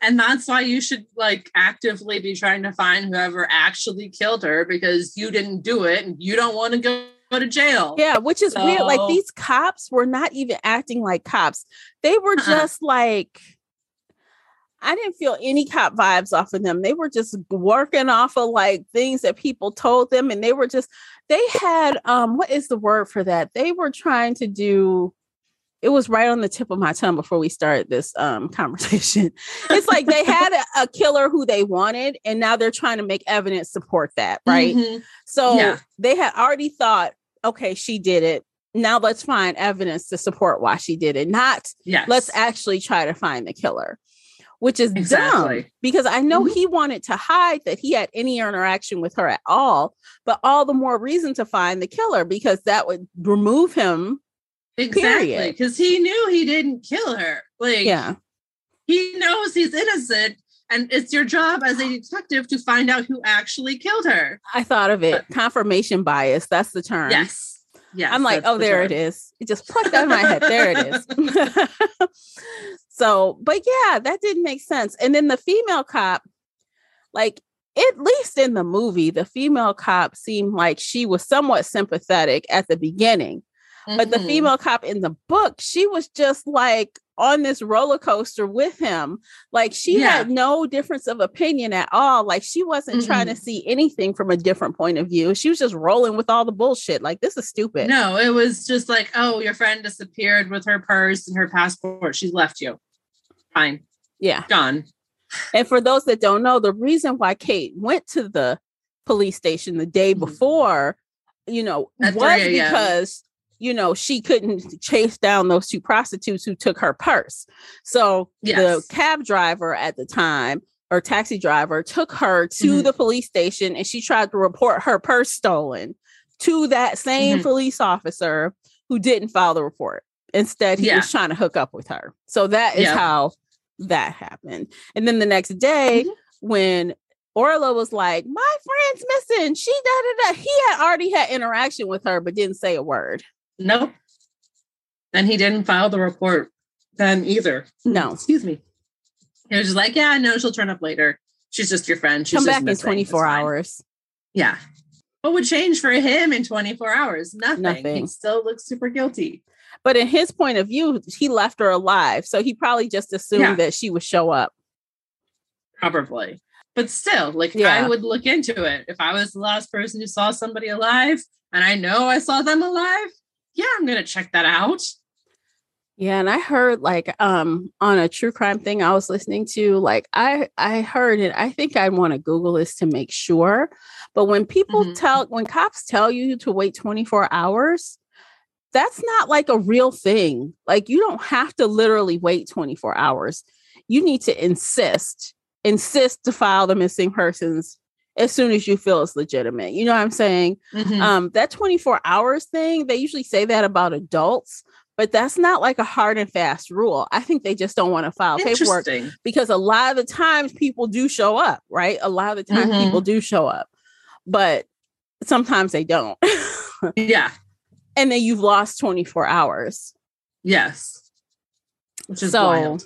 and that's why you should like actively be trying to find whoever actually killed her because you didn't do it and you don't want to go, go to jail. yeah, which is weird. Like these cops were not even acting like cops. They were Uh-uh. just like I didn't feel any cop vibes off of them. They were just working off of like things that people told them and they were just they had um what is the word for that? They were trying to do it was right on the tip of my tongue before we started this um (laughs) conversation. It's like they had (laughs) a, a killer who they wanted and now they're trying to make evidence support that, right? Mhm. So Yeah. they had already thought, okay, she did it. Now let's find evidence to support why she did it. Not Yes. let's actually try to find the killer, which is dumb because I know Mhm. he wanted to hide that he had any interaction with her at all, but all the more reason to find the killer because that would remove him. exactly because he knew he didn't kill her. Like Yeah. he knows he's innocent, and it's your job as a detective to find out who actually killed her. I thought of it. Confirmation bias. That's the term. Yes. Yes. I'm like, oh, the there it term. is. It just plucked out of my head. There it is. (laughs) (laughs) (laughs) so, but yeah, that didn't make sense. And then the female cop, like, at least in the movie, the female cop seemed like she was somewhat sympathetic at the beginning. But the Mhm. female cop in the book, she was just like on this roller coaster with him. Like she Yeah. had no difference of opinion at all. Like she wasn't trying to see anything from a different point of view. She was just rolling with all the bullshit. Like this is stupid. No, it was just like, oh, your friend disappeared with her purse and her passport. She's left you. Fine, Yeah. gone. And for those that don't know, the reason why Kate went to the police station the day Mhm. before, you know, was 3 a.m.. because you know she couldn't chase down those two prostitutes who took her purse. So Yes. the cab driver at the time or taxi driver took her to Mhm. the police station and she tried to report her purse stolen to that same Mhm. police officer who didn't file the report. Instead, he Yeah. was trying to hook up with her. So that is how that happened. And then the next day, Mhm. when Orla was like, "My friend's missing," she da da da. He had already had interaction with her, but didn't say a word. Nope. And he didn't file the report then either. No. Excuse me. He was just like, yeah, no, she'll turn up later. She's just your friend. She's Come just back in missing. twenty It's four fine." hours. Yeah. What would change for him in 24 hours? Nothing. Nothing. He still looks super guilty. But in his point of view, he left her alive, so he probably just assumed Yeah. that she would show up. Probably. But still, like Yeah. I would look into it. If I was the last person who saw somebody alive and I know I saw them alive, yeah, I'm gonna check that out. Yeah, and I heard like um on a true crime thing I was listening to, like I I heard it. I think I want to Google this to make sure. But when people Mhm. tell when cops tell you to wait 24 hours, that's not like a real thing. Like you don't have to literally wait 24 hours. You need to insist, insist to file the missing persons as soon as you feel it's legitimate. You know what I'm saying? Mhm. um that 24 hours thing they usually say that about adults but that's not like a hard and fast rule i think they just don't want to file paperwork because a lot of the times people do show up right a lot of the times Mhm. people do show up but sometimes they don't (laughs) Yeah. And then you've lost 24 hours Yes. Which is so wild.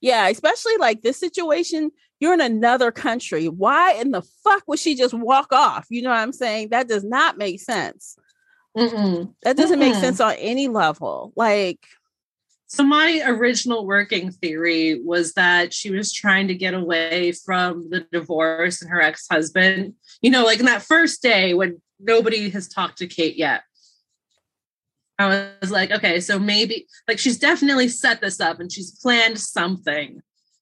yeah especially like this situation you're in another country why in the fuck would she just walk off you know what i'm saying that does not make sense Mm-mm. that doesn't make Mm-mm. sense on any level like So my original working theory was that she was trying to get away from the divorce and her ex-husband. You know, like in that first day when nobody has talked to Kate yet. I was like, okay, so maybe like she's definitely set this up and she's planned something.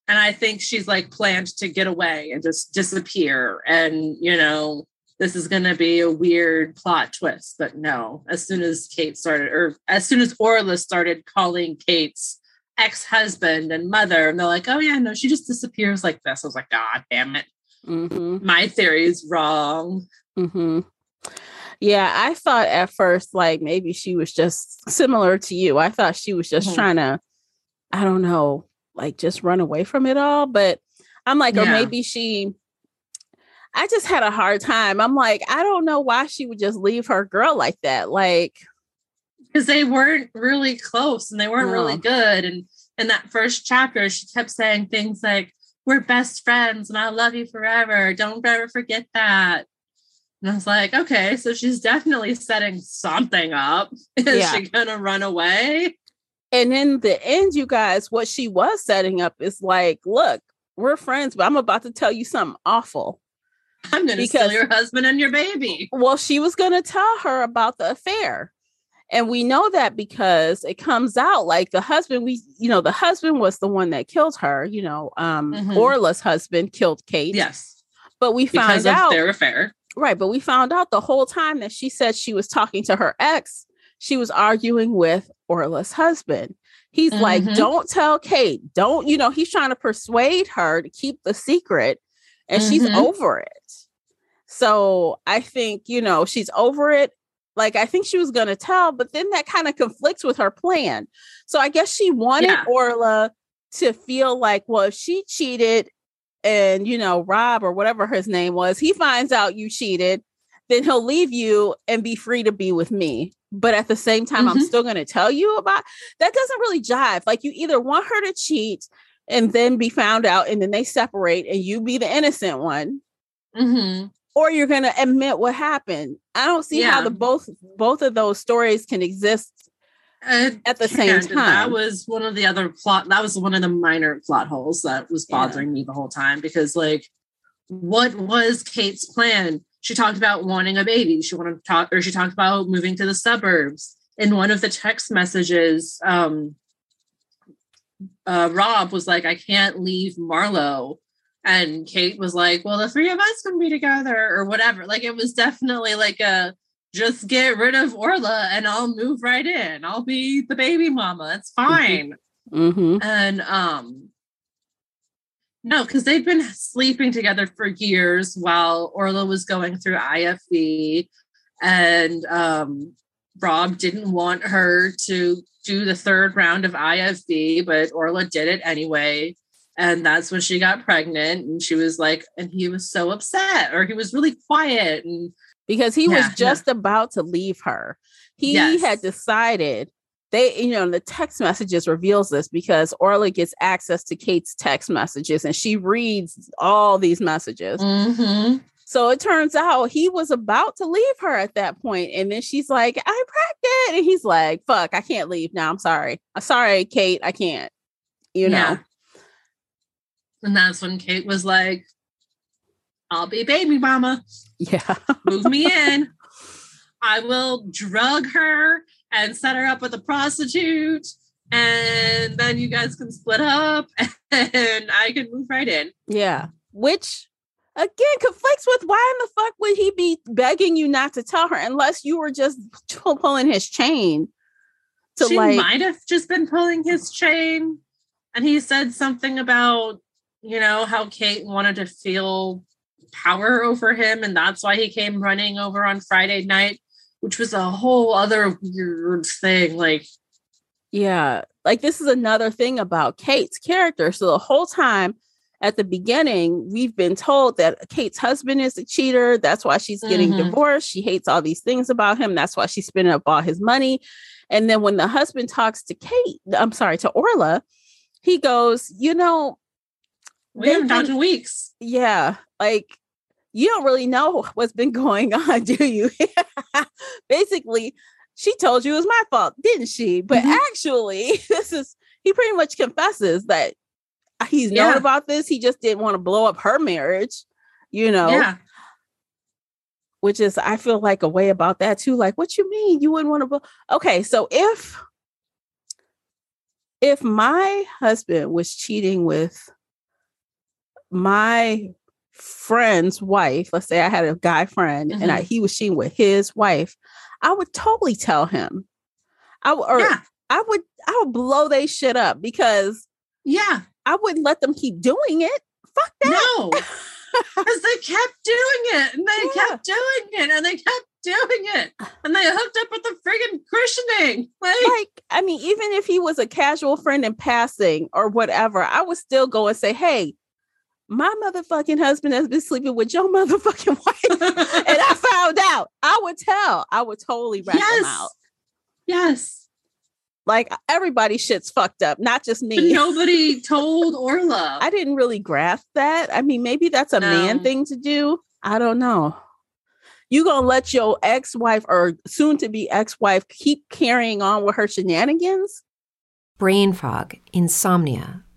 And I think she's like planned to get away and just disappear. And, you know, this is going to be a weird plot twist. But no, as soon as Kate started, or as soon as Orla started calling Kate's ex husband and mother, and they're like, oh, yeah, no, she just disappears like this. I was like, God damn it. mhm. My theory is wrong. hmm Yeah, I thought at first like maybe she was just similar to you. I thought she was just Mhm. trying to, I don't know, like just run away from it all. But I'm like, or maybe she. I just had a hard time. I'm like, I don't know why she would just leave her girl like that. Like, because they weren't really close and they weren't really good. And in that first chapter, she kept saying things like, We're best friends and I love you forever. Don't ever forget that. And I was like, okay, so she's definitely setting something up. (laughs) Is Yeah. she gonna run away? and in the end, you guys, what she was setting up is like, look, we're friends, but I'm about to tell you something awful. I'm gonna Because- steal your husband and your baby. Well, she was going to tell her about the affair. And we know that because it comes out like the husband, we, you know, the husband was the one that killed her, you know, um, Mhm. Orla's husband killed Kate. Yes. But we Because found of out, their affair. Right. But we found out the whole time that she said she was talking to her ex, she was arguing with Orla's husband. He's like, Mhm. don't tell Kate. Don't, you know, he's trying to persuade her to keep the secret and she's Mhm. over it. So I think, you know, she's over it. Like I think she was going to tell, but then that kind of conflicts with her plan. So I guess she wanted Yeah. Orla to feel like, well, if she cheated and, you know, Rob or whatever his name was, he finds out you cheated, then he'll leave you and be free to be with me. But at the same time, I'm Mhm. still going to tell you about that doesn't really jive. Like you either want her to cheat and then be found out and then they separate and you be the innocent one Mhm. or you're going to admit what happened. I don't see Yeah. how the both both of those stories can exist Uh, at the same time. That was one of the other plot. That was one of the minor plot holes that was Yeah. bothering me the whole time because, like, what was Kate's plan? She talked about wanting a baby. She wanted to talk, or she talked about moving to the suburbs. In one of the text messages, um, uh, Rob was like, "I can't leave Marlo," and Kate was like, "Well, the three of us can be together, or whatever." Like, it was definitely like a just get rid of Orla and I'll move right in. I'll be the baby mama. It's fine. mm-hmm. And um no, because they'd been sleeping together for years while Orla was going through IFV. And um Rob didn't want her to do the third round of IFV, but Orla did it anyway. And that's when she got pregnant. And she was like, and he was so upset, or he was really quiet. And because he Yeah, was yeah. just about to leave her. He Yes. had decided they, you know, the text messages reveals this because Orla gets access to Kate's text messages and she reads all these messages. Mhm. So it turns out he was about to leave her at that point, and then she's like, "I'm pregnant," and he's like, "Fuck, I can't leave now. I'm sorry. I'm sorry, Kate. I can't." You know. Yeah. And that's when Kate was like, I'll be baby mama. Yeah. Move me (laughs) in. I will drug her and set her up with a prostitute. And then you guys can split up (laughs) and I can move right in. Yeah. Which again conflicts with why in the fuck would he be begging you not to tell her unless you were just (laughs) pulling his chain to she like might have just been pulling his chain. And he said something about, you know, how Kate wanted to feel power over him. And that's why he came running over on Friday night, which was a whole other weird thing. Like, Yeah. Like this is another thing about Kate's character. So the whole time at the beginning, we've been told that Kate's husband is a cheater. That's why she's getting Mhm. divorced. She hates all these things about him. That's why she's spending up all his money. And then when the husband talks to Kate, I'm sorry, to Orla, he goes, you know, we haven't talked in weeks. yeah, like you don't really know (laughs) what's been going (laughs) on, do you? (laughs) Basically, she told you it was my fault, didn't she? But Mhm. actually, this is he pretty much confesses that he's known Yeah. about this. He just didn't want to blow up her marriage, you know, Yeah. which is I feel like a way about that too. Like, what you mean you wouldn't want to blow? Okay, so if if my husband was cheating with my friend's wife, let's say I had a guy friend and I, mm-hmm. he was cheating with his wife, I would totally tell him. I w- or yeah. I would I would blow they shit up because Yeah. I wouldn't let them keep doing it. Fuck that. No. (laughs) Because they kept doing it and they Yeah. kept doing it and they kept doing it. Ah. And they hooked up with the friggin' cushioning. Like, like I mean, even if he was a casual friend in passing or whatever, I would still go and say, "Hey, my motherfucking husband has been sleeping with your (laughs) motherfucking wife," (laughs) and I found out. I would tell. I would totally rat yes. them out. Yes. Like everybody shit's fucked up, not just me. But me. nobody told Orla. (laughs) I didn't really grasp that. I mean, maybe that's a man thing to do. I don't know. You gonna let your ex-wife or soon to be ex-wife keep carrying on with her shenanigans? Brain fog, insomnia,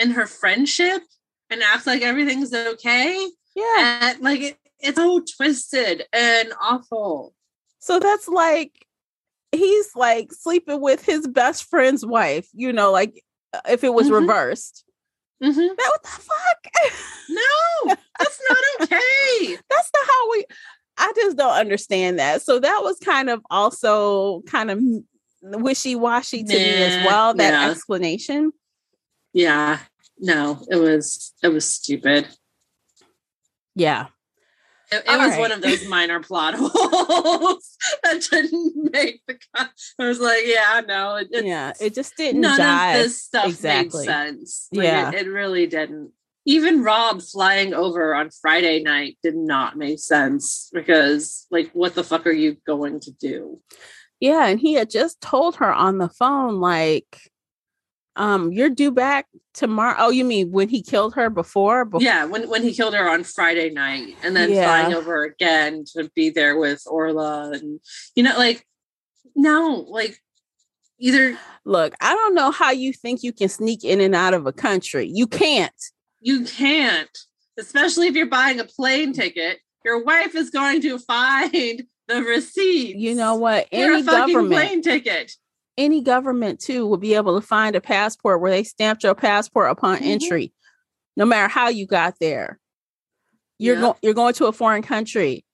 and her friendship and act like everything's okay. Yeah. And like it, it's so twisted and awful. So that's like he's like sleeping with his best friend's wife, you know, like uh, if it was Mhm. reversed. Mhm. That what the fuck? (laughs) No, that's not okay. That's not how we I just don't understand that. So that was kind of also kind of wishy-washy to me as well, that yeah. explanation. Yeah, no, it was it was stupid. Yeah. It, it was right. one of those minor (laughs) plot holes (laughs) that didn't make the. cut. I was like, yeah, no, it, yeah. It just didn't none jive. of this stuff exactly. made sense. Like, Yeah. it, it really didn't. Even Rob flying over on Friday night did not make sense because, like, what the fuck are you going to do? Yeah, and he had just told her on the phone, like, um, you're due back tomorrow. Oh, you mean when he killed her before? Bef- Yeah, when when he killed her on Friday night, and then Yeah. flying over again to be there with Orla, and you know, like, no, like, either Look, I don't know how you think you can sneak in and out of a country. You can't. you can't, especially if you're buying a plane ticket. Your wife is going to find the receipt. You know what? Any a fucking government, plane ticket. Any government too would be able to find a passport where they stamped your passport upon Mhm. entry, no matter how you got there. You're Yeah. going you're going to a foreign country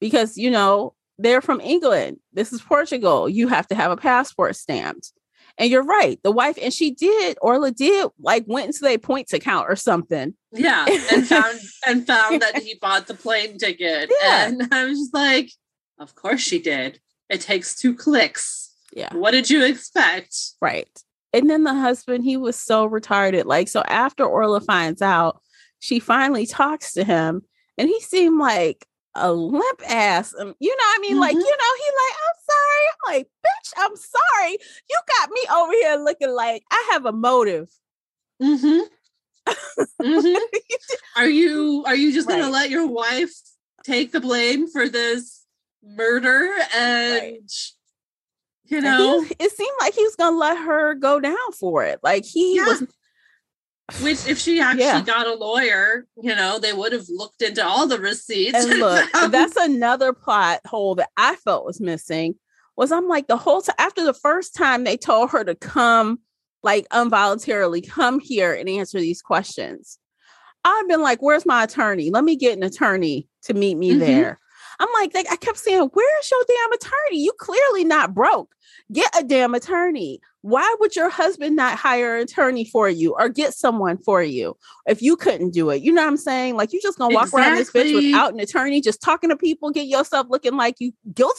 because you know they're from England. This is Portugal. You have to have a passport stamped. And you're right. The wife and she did, Orla did like went into their points account or something. Yeah, and (laughs) found and found that he bought the plane ticket, Yeah. and (laughs) I was just like, of course she did. It takes two clicks. Yeah. What did you expect? Right. And then the husband, he was so retarded. Like, so after Orla finds out, she finally talks to him and he seemed like a limp ass. Um, you know, what I mean, like, Mhm. you know, he like, I'm sorry. I'm like, bitch, I'm sorry. You got me over here looking like I have a motive. Mm-hmm. mm-hmm. (laughs) Are you are you just gonna let your wife take the blame for this murder and Right. You know he- it seemed like he was gonna let her go down for it. Like he Yeah. was which if she (sighs) actually Yeah. got a lawyer, you know, they would have looked into all the receipts. and look, (laughs) that's another plot hole that I felt was missing. Was I'm like the whole time after the first time they told her to come, like involuntarily come here and answer these questions. I've been like, "Where's my attorney? Let me get an attorney to meet me Mhm. there." I'm like, they, I kept saying, "Where's your damn attorney? You clearly not broke. Get a damn attorney. Why would your husband not hire an attorney for you or get someone for you if you couldn't do it? You know what I'm saying? Like you just gonna walk around this bitch without an attorney, just talking to people, get yourself looking like you guilty.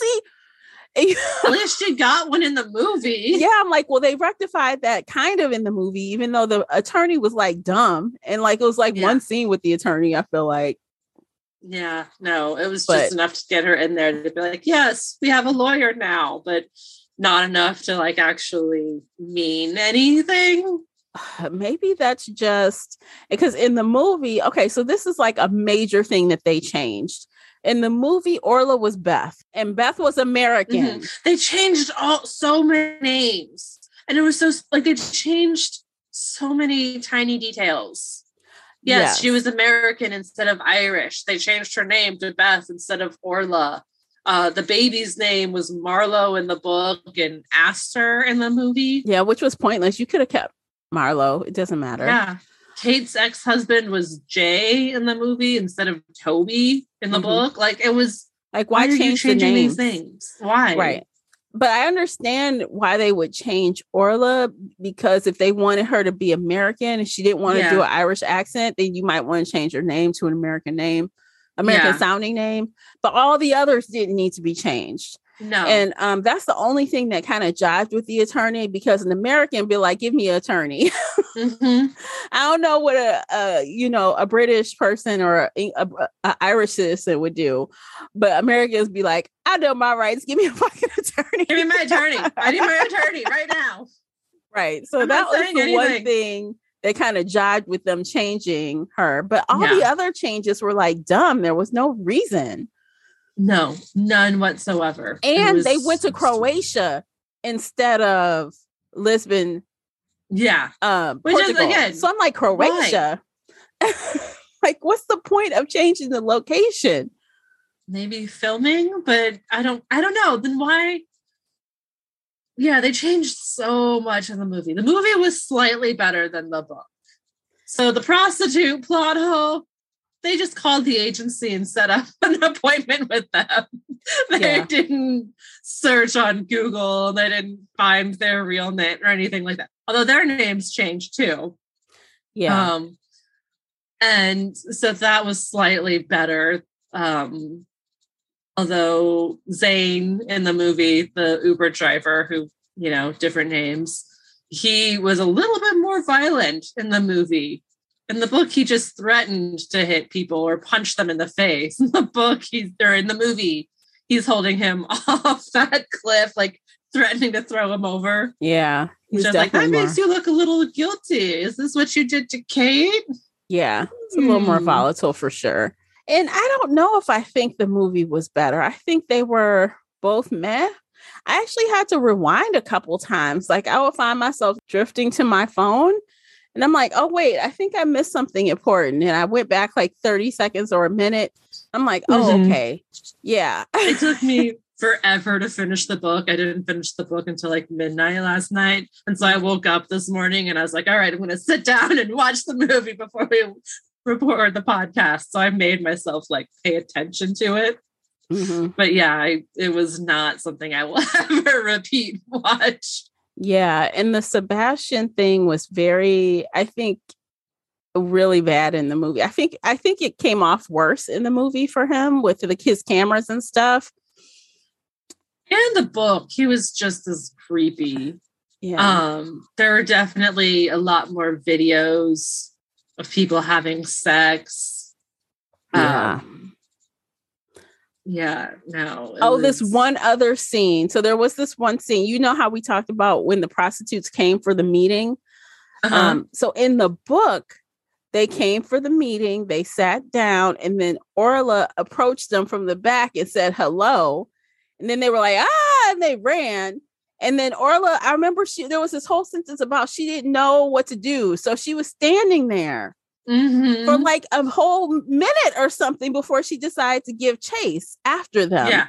(laughs) At least she got one in the movie. yeah, I'm like, well, they rectified that kind of in the movie, even though the attorney was like dumb and like it was like Yeah. one scene with the attorney. I feel like, Yeah, no, it was But- just enough to get her in there to be like, yes, we have a lawyer now, but not enough to like actually mean anything. (sighs) maybe that's just because in the movie, okay, so this is like a major thing that they changed. In the movie, Orla was Beth, and Beth was American. Mm-hmm. They changed all so many names, and it was so like they changed so many tiny details. Yes, she was American instead of Irish. They changed her name to Beth instead of Orla. Uh, the baby's name was Marlowe in the book and Aster in the movie. Yeah, which was pointless. You could have kept Marlo. It doesn't matter. Yeah. Kate's ex-husband was Jay in the movie instead of Toby in the Mhm. book. Like it was Like, why, why, are you change the changing names? these things? Why? Right. But I understand why they would change Orla because if they wanted her to be American and she didn't want to Yeah. do an Irish accent, then you might want to change her name to an American name, American Yeah. sounding name. But all the others didn't need to be changed. No. And um, that's the only thing that kind of jived with the attorney because an American be like, give me an attorney. (laughs) Mhm. I don't know what a, a you know a British person or a, a, a Irish citizen would do, but Americans be like, I know my rights. Give me a (laughs) fucking attorney. Give me my attorney. I need my attorney right now. (laughs) right. So I'm that was the one thing that kind of jived with them changing her, but all the other changes were like dumb. There was no reason, No, none whatsoever. And they went to Croatia instead of Lisbon, Yeah. um, Which is, again, so I'm like Croatia. (laughs) like, what's the point of changing the location? maybe filming, but I don't I don't know. Then why? Yeah, they changed so much in the movie. The movie was slightly better than the book. So the prostitute plot hole, they just called the agency and set up (laughs) an appointment with them. (laughs) they Yeah. didn't search on Google, they didn't find their real name or anything like that. Although their names changed too. Yeah. Um, and so that was slightly better. Um, although Zane in the movie, the Uber driver, who, you know, different names, he was a little bit more violent in the movie. In the book, he just threatened to hit people or punch them in the face. (laughs) In the book, he's or in the movie, he's holding him (laughs) off that cliff, like threatening to throw him over. yeah. He's I like, that more, makes you look a little guilty. Is this what you did to Kate? yeah, it's a little more Hmm. volatile for sure. And I don't know if I think the movie was better. I think they were both meh. I actually had to rewind a couple times. Like I would find myself drifting to my phone and I'm like, oh wait, I think I missed something important. And I went back like 30 seconds or a minute. I'm like, oh, Mhm. okay. Yeah. It took me (laughs) forever to finish the book. I didn't finish the book until like midnight last night. And so I woke up this morning and I was like, all right, I'm going to sit (laughs) down and watch the movie before we record the podcast. So I made myself like pay attention to it. Mhm. But yeah, I, it was not something I will (laughs) ever repeat watch. Yeah, and the Sebastian thing was very, I think, really bad in the movie. I think I think it came off worse in the movie for him with the his cameras and stuff. In the book, he was just as creepy. Yeah. Um, there were definitely a lot more videos of people having sex. Yeah. Um, yeah, no. oh, this one other scene. So there was this one scene. You know how we talked about when the prostitutes came for the meeting? Uh-huh. Um, so in the book, they came for the meeting, they sat down, and then Orla approached them from the back and said hello. And then they were like, ah, and they ran. And then Orla, I remember she there was this whole sentence about she didn't know what to do. So she was standing there Mhm. for like a whole minute or something before she decided to give chase after them. yeah.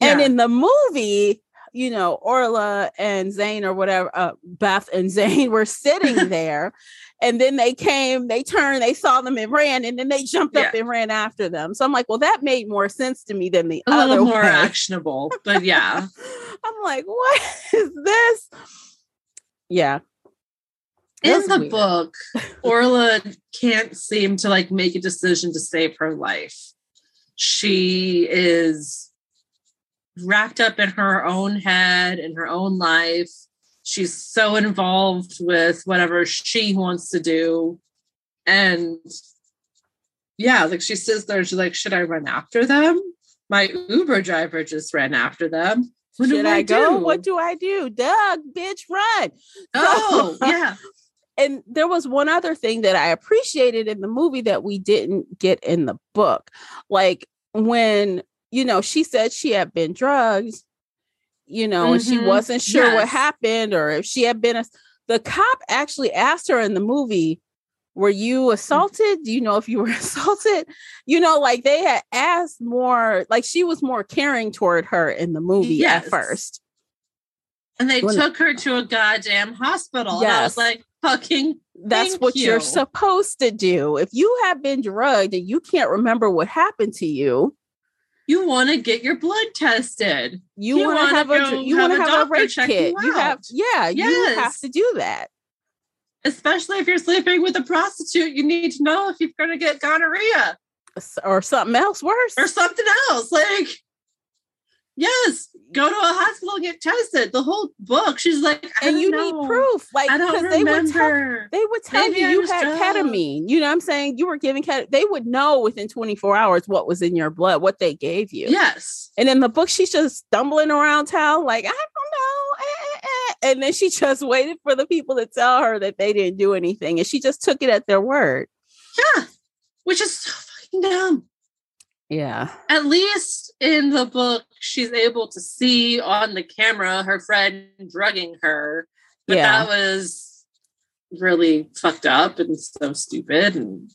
And Yeah. in the movie, you know, Orla and Zane or whatever, uh, Beth and (laughs) Zane were sitting (laughs) there. And then they came, they turned, they saw them and ran, and then they jumped up and ran after them. So I'm like, well, that made more sense to me than the a other little more way. actionable, but yeah. (laughs) I'm like, what is this? Yeah. That in the weird. book, Orla can't seem to like make a decision to save her life. She is wrapped up in her own head and her own life. She's so involved with whatever she wants to do. And yeah, like she sits there, she's like, Should I run after them? My Uber driver just ran after them. What Should do I, go? do? What do I do? Doug, bitch, run. Oh, So- (laughs) yeah. and there was one other thing that I appreciated in the movie that we didn't get in the book. Like when, you know, she said she had been drugged, you know, and she Mhm. wasn't sure what happened or if she had been a the cop actually asked her in the movie, were you assaulted? Do you know if you were (laughs) assaulted? You know, like they had asked more, like she was more caring toward her in the movie Yes. at first. And they When- took her to a goddamn hospital. And I was like, fucking That's what you. are supposed to do. If you have been drugged and you can't remember what happened to you, You want to get your blood tested. you, You want to have a you want to a have a rape check kit. you You have yeah, you have to do that. Especially if you're sleeping with a prostitute, you need to know if you're going to get gonorrhea Or something else worse. or something else. Like, yes, go to a hospital and get tested. The whole book, she's like, I and you know. need proof. Like I don't because they would tell they would tell Maybe you you had ketamine. You know what I'm saying? You were giving ket. They would know within 24 hours what was in your blood, what they gave you. Yes. And in the book, she's just stumbling around town, like, I don't know. eh, eh, eh." And then she (laughs) just waited for the people to tell her that they didn't do anything. And she just took it at their word. Yeah. Which is so fucking dumb. Yeah. At least in the book, she's able to see on the camera her friend drugging her. But Yeah. that was really fucked up and so stupid. And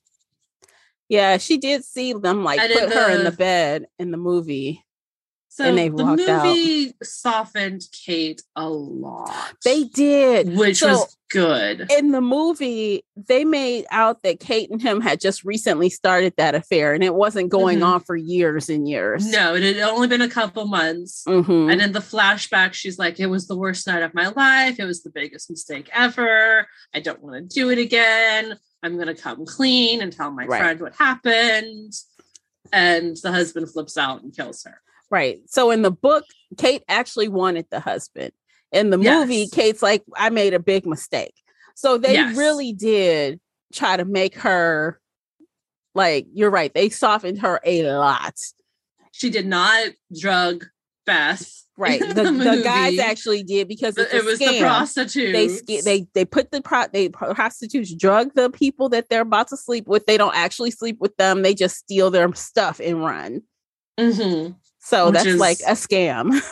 Yeah. She did see them like put her in the bed in the movie. So And they the walked out. movie softened Kate a lot. They did. which So- was good. in the movie, they made out that Kate and him had just recently started that affair and it wasn't going Mhm. on for years and years. No, it had only been a couple months. Mhm. And in the flashback, she's like, it was the worst night of my life. It was the biggest mistake ever. I don't want to do it again. I'm going to come clean and tell my Right. friend what happened. And the husband flips out and kills her. Right. So in the book, Kate actually wanted the husband. In the movie, Kate's like, I made a big mistake. So they Yes. really did try to make her like, you're right. They softened her a lot. She did not drug Beth. (laughs) Right. in The, the, guys actually did because it was the scam. prostitute. they they they put the pro they prostitutes drug the people that they're about to sleep with. They don't actually sleep with them. They just steal their stuff and run. Mhm. So Which that's is- like a scam. (laughs)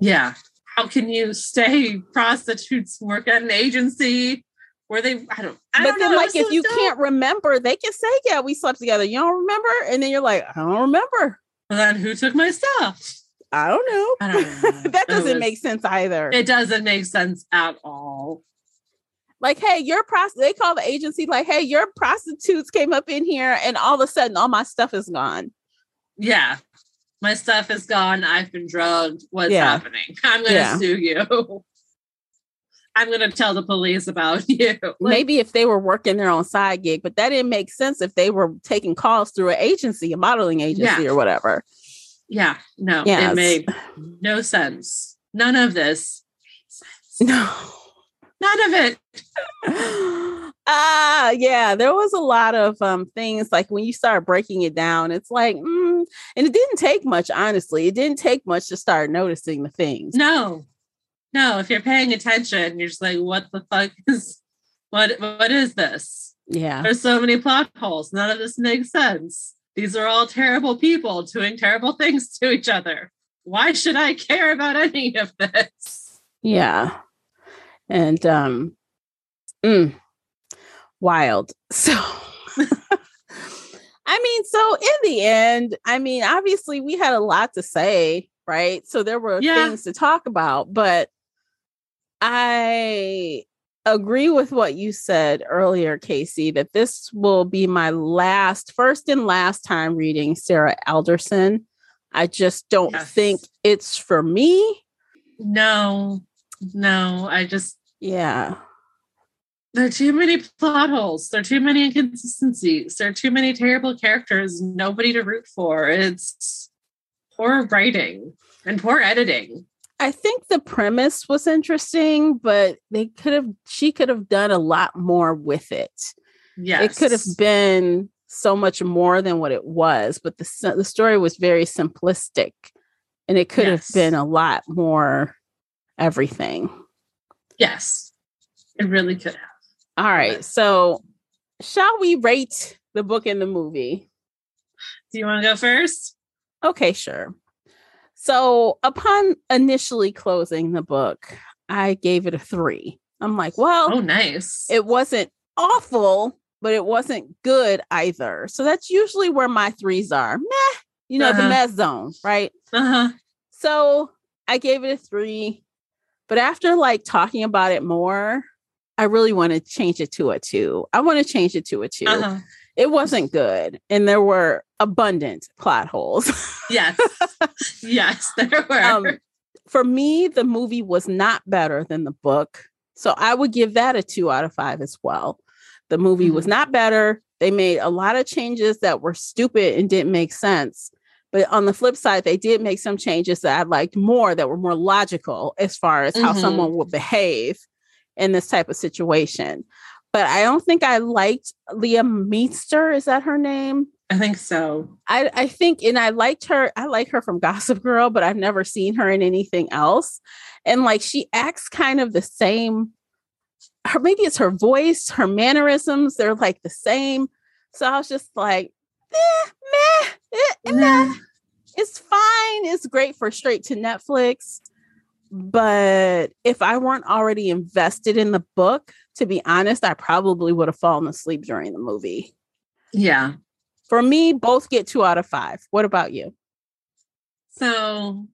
Yeah. How can you stay prostitutes work at an agency where they, I don't, I but don't then, know. like, if you can't remember, they can say, "Yeah, we slept together." You don't remember, and then you're like, "I don't remember. Well, then who took my stuff? I don't know." I don't (laughs) know. that doesn't was- make sense either. It doesn't make sense at all. like, hey, your prost they call the agency, like, hey, your prostitutes came up in here, and all of a sudden, all my stuff is gone. Yeah. My stuff is gone. I've been drugged. What's Yeah. happening? (laughs) I'm going to Yeah. sue you. (laughs) I'm going to tell the police about (laughs) you. Like, Maybe if they were working their own side gig, but that didn't make sense if they were taking calls through an agency, a modeling agency, Yeah. or whatever. Yeah. No, Yes. it made no sense. None of this. No. None of it. Ah yeah there was a lot of um things like when you start breaking it down it's like mm, and it didn't take much honestly it didn't take much to start noticing the things No. No, if you're paying attention, you're just like, what the fuck (laughs) is what what is this? yeah There's so many plot holes. None of this makes sense. These are all terrible people doing terrible things to each other. Why should I care about any of this? yeah and um mm, wild. (laughs) So i mean so in the end i mean obviously we had a lot to say right? So there were Yeah. things to talk about but i agree with what you said earlier casey that this will be my last first and last time reading sarah alderson. I just don't Yes. think it's for me. No, no, I just yeah there are too many plot holes. There are too many inconsistencies. There are too many terrible characters, nobody to root for. It's poor writing and poor editing. I think the premise was interesting, but they could have she could have done a lot more with it. Yes. It could have been so much more than what it was, but the the story was very simplistic and it could Yes. have been a lot more everything. Yes. It really could have. All right. So, shall we rate the book and the movie? Do you want to go first? Okay, sure. So, upon initially closing the book, I gave it a 3. I'm like, well, Oh, nice. it wasn't awful, but it wasn't good either. So that's usually where my threes are. Meh, you know, the Uh-huh. mess zone, right? uh-huh. So I gave it a three. But after like talking about it more, I really want to change it to a two. I want to change it to a 2 uh-huh. It wasn't good, and there were abundant plot holes. yes, (laughs) yes, there were. Um, for me, the movie was not better than the book, so I would give that a two out of five as well. The movie mm-hmm. was not better. They made a lot of changes that were stupid and didn't make sense. But on the flip side, they did make some changes that I liked more that were more logical as far as how mm-hmm. someone would behave in this type of situation. But I don't think I liked Leah Meester. Is that her name? I think so. I, I think, and I liked her. I like her from (laughs) Gossip Girl, but I've never seen her in anything else. And like she acts kind of the same. Her maybe it's her voice, her mannerisms. They're like the same. So I was just like, eh, meh, eh, meh. It's fine. It's great for straight to Netflix. But if I weren't already invested in the book, to be honest, I probably would have fallen asleep during the movie. Yeah. For me, both get two out of five. What about you? So,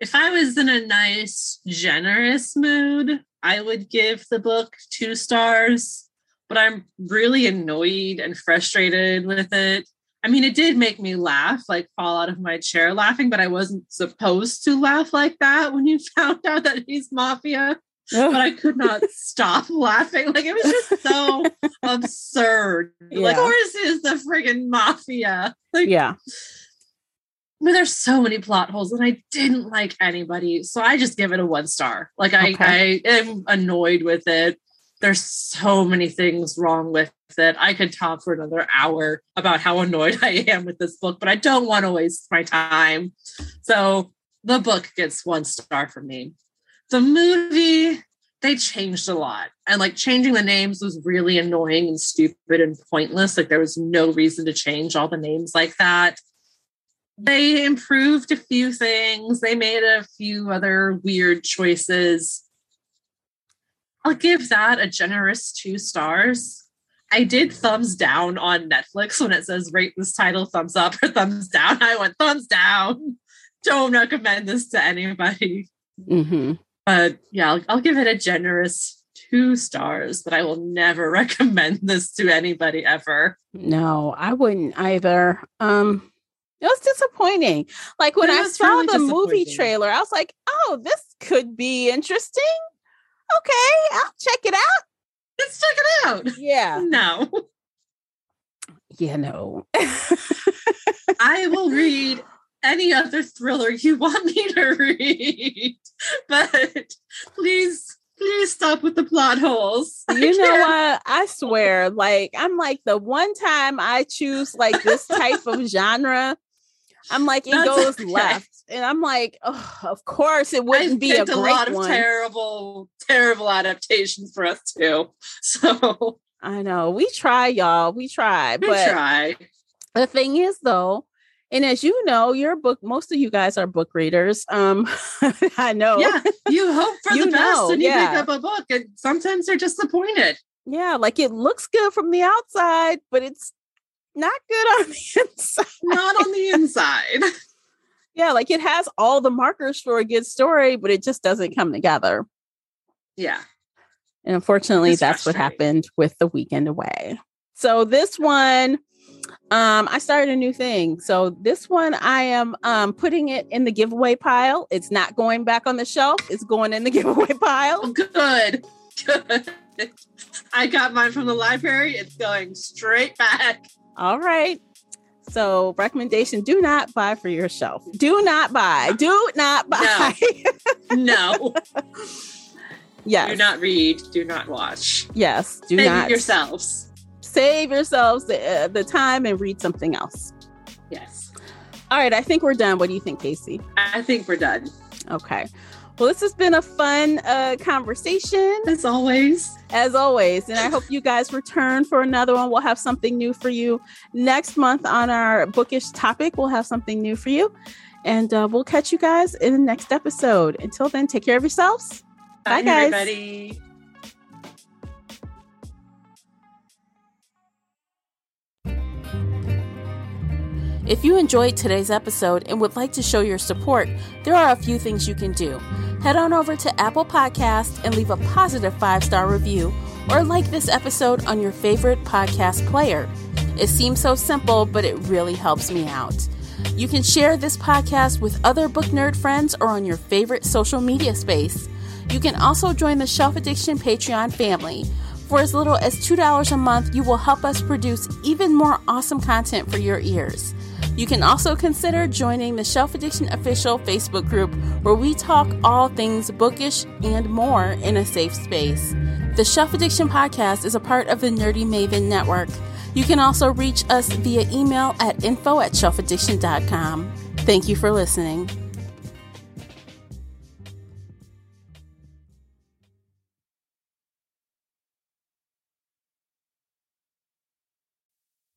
if I was in a nice, generous mood, I would give the book two stars, but I'm really annoyed and frustrated with it. I mean, it did make me laugh, like fall out of my chair laughing, but I wasn't supposed to laugh like that when you (laughs) found out that he's mafia. but I could not stop (laughs) laughing. Like it was just so (laughs) absurd. Yeah. Like Horace is the friggin' mafia. Like yeah. But there's so many plot holes and I didn't like anybody. So I just give it a one star. Like I, okay. I am annoyed with it. There's so many things wrong with it. I could talk for another hour about how annoyed (laughs) I am with this book, but I don't want to waste my time. So the book gets one star from me. The movie they changed a lot and like changing the names was really annoying and stupid and pointless. Like there was no reason to change all the names like that. They improved a few things. They made a few other weird choices i'll give that a generous two stars i did thumbs down on netflix when it says rate this title thumbs up or thumbs down i went thumbs down don't recommend this to anybody mm-hmm. But yeah, I'll, I'll give it a generous two stars, but I will never (laughs) recommend this to anybody ever. No, I wouldn't either. Um, it was disappointing. Like when I saw really the movie trailer, I was like, oh, this could be interesting. Okay, I'll check it out. Let's check it out. Yeah. (laughs) No. Yeah, no. I will read any other thriller you want me to read. But please, please stop with the plot holes. (laughs) You know what? I swear, like, I'm like the one time I choose like this type of genre, I'm like, it That's goes okay. left. And I'm like, oh, of course it wouldn't I've be a, great a lot of terrible, terrible adaptations for us too. (laughs) So I know we try, y'all. We try. We but try. The thing is, though, and as you know, your book, most of you guys are book readers. Um, (laughs) I know. Yeah, you hope for you the best know, and you yeah. pick up a book, and sometimes they're disappointed. Yeah, like it looks good from the outside, but it's not good on the inside. (laughs) Not on the inside. Yeah, like it has all the markers for a good story, but it just doesn't come together. Yeah. And unfortunately, it's that's what happened with the weekend away. So this one um, I started a new thing. So this one I am um putting it in the giveaway pile. It's not going back on the shelf, it's going in the (laughs) giveaway pile. Oh, good. Good. (laughs) I got mine from the library. It's going straight back. All right. So, recommendation do not buy for yourself. Do not buy. Do not buy. No. (laughs) no. yes. Do not read. Do not watch. Yes. Do Save not. yourselves save yourselves the, uh, the time and read something else. Yes. All right. I think we're done. What do you think, Casey? I think we're done. Okay. Well, this has been a fun uh, conversation. As always. As always. And I hope you guys return for another one. We'll have something new for you next month on our bookish topic. We'll have something new for you. And uh, we'll catch you guys in the next episode. Until then, take care of yourselves. Bye, Bye guys. Everybody. If you enjoyed today's episode and would like to show your support, there are a few things you can do. Head on over to Apple Podcast and leave a positive five star review, or like this episode on your favorite podcast player. It seems so simple, but it really helps me out. You can share this podcast with other book nerd friends or on your favorite social media space. You can also join the Shelf Addiction Patreon family. For as little as $2 a month, you will help us produce even more awesome content for your ears. You can also consider joining the Shelf Addiction official Facebook group where we talk all things bookish and more in a safe space. The Shelf Addiction podcast is a part of the Nerdy Maven network. You can also reach us via email at info at shelfaddiction.com. Thank you for listening.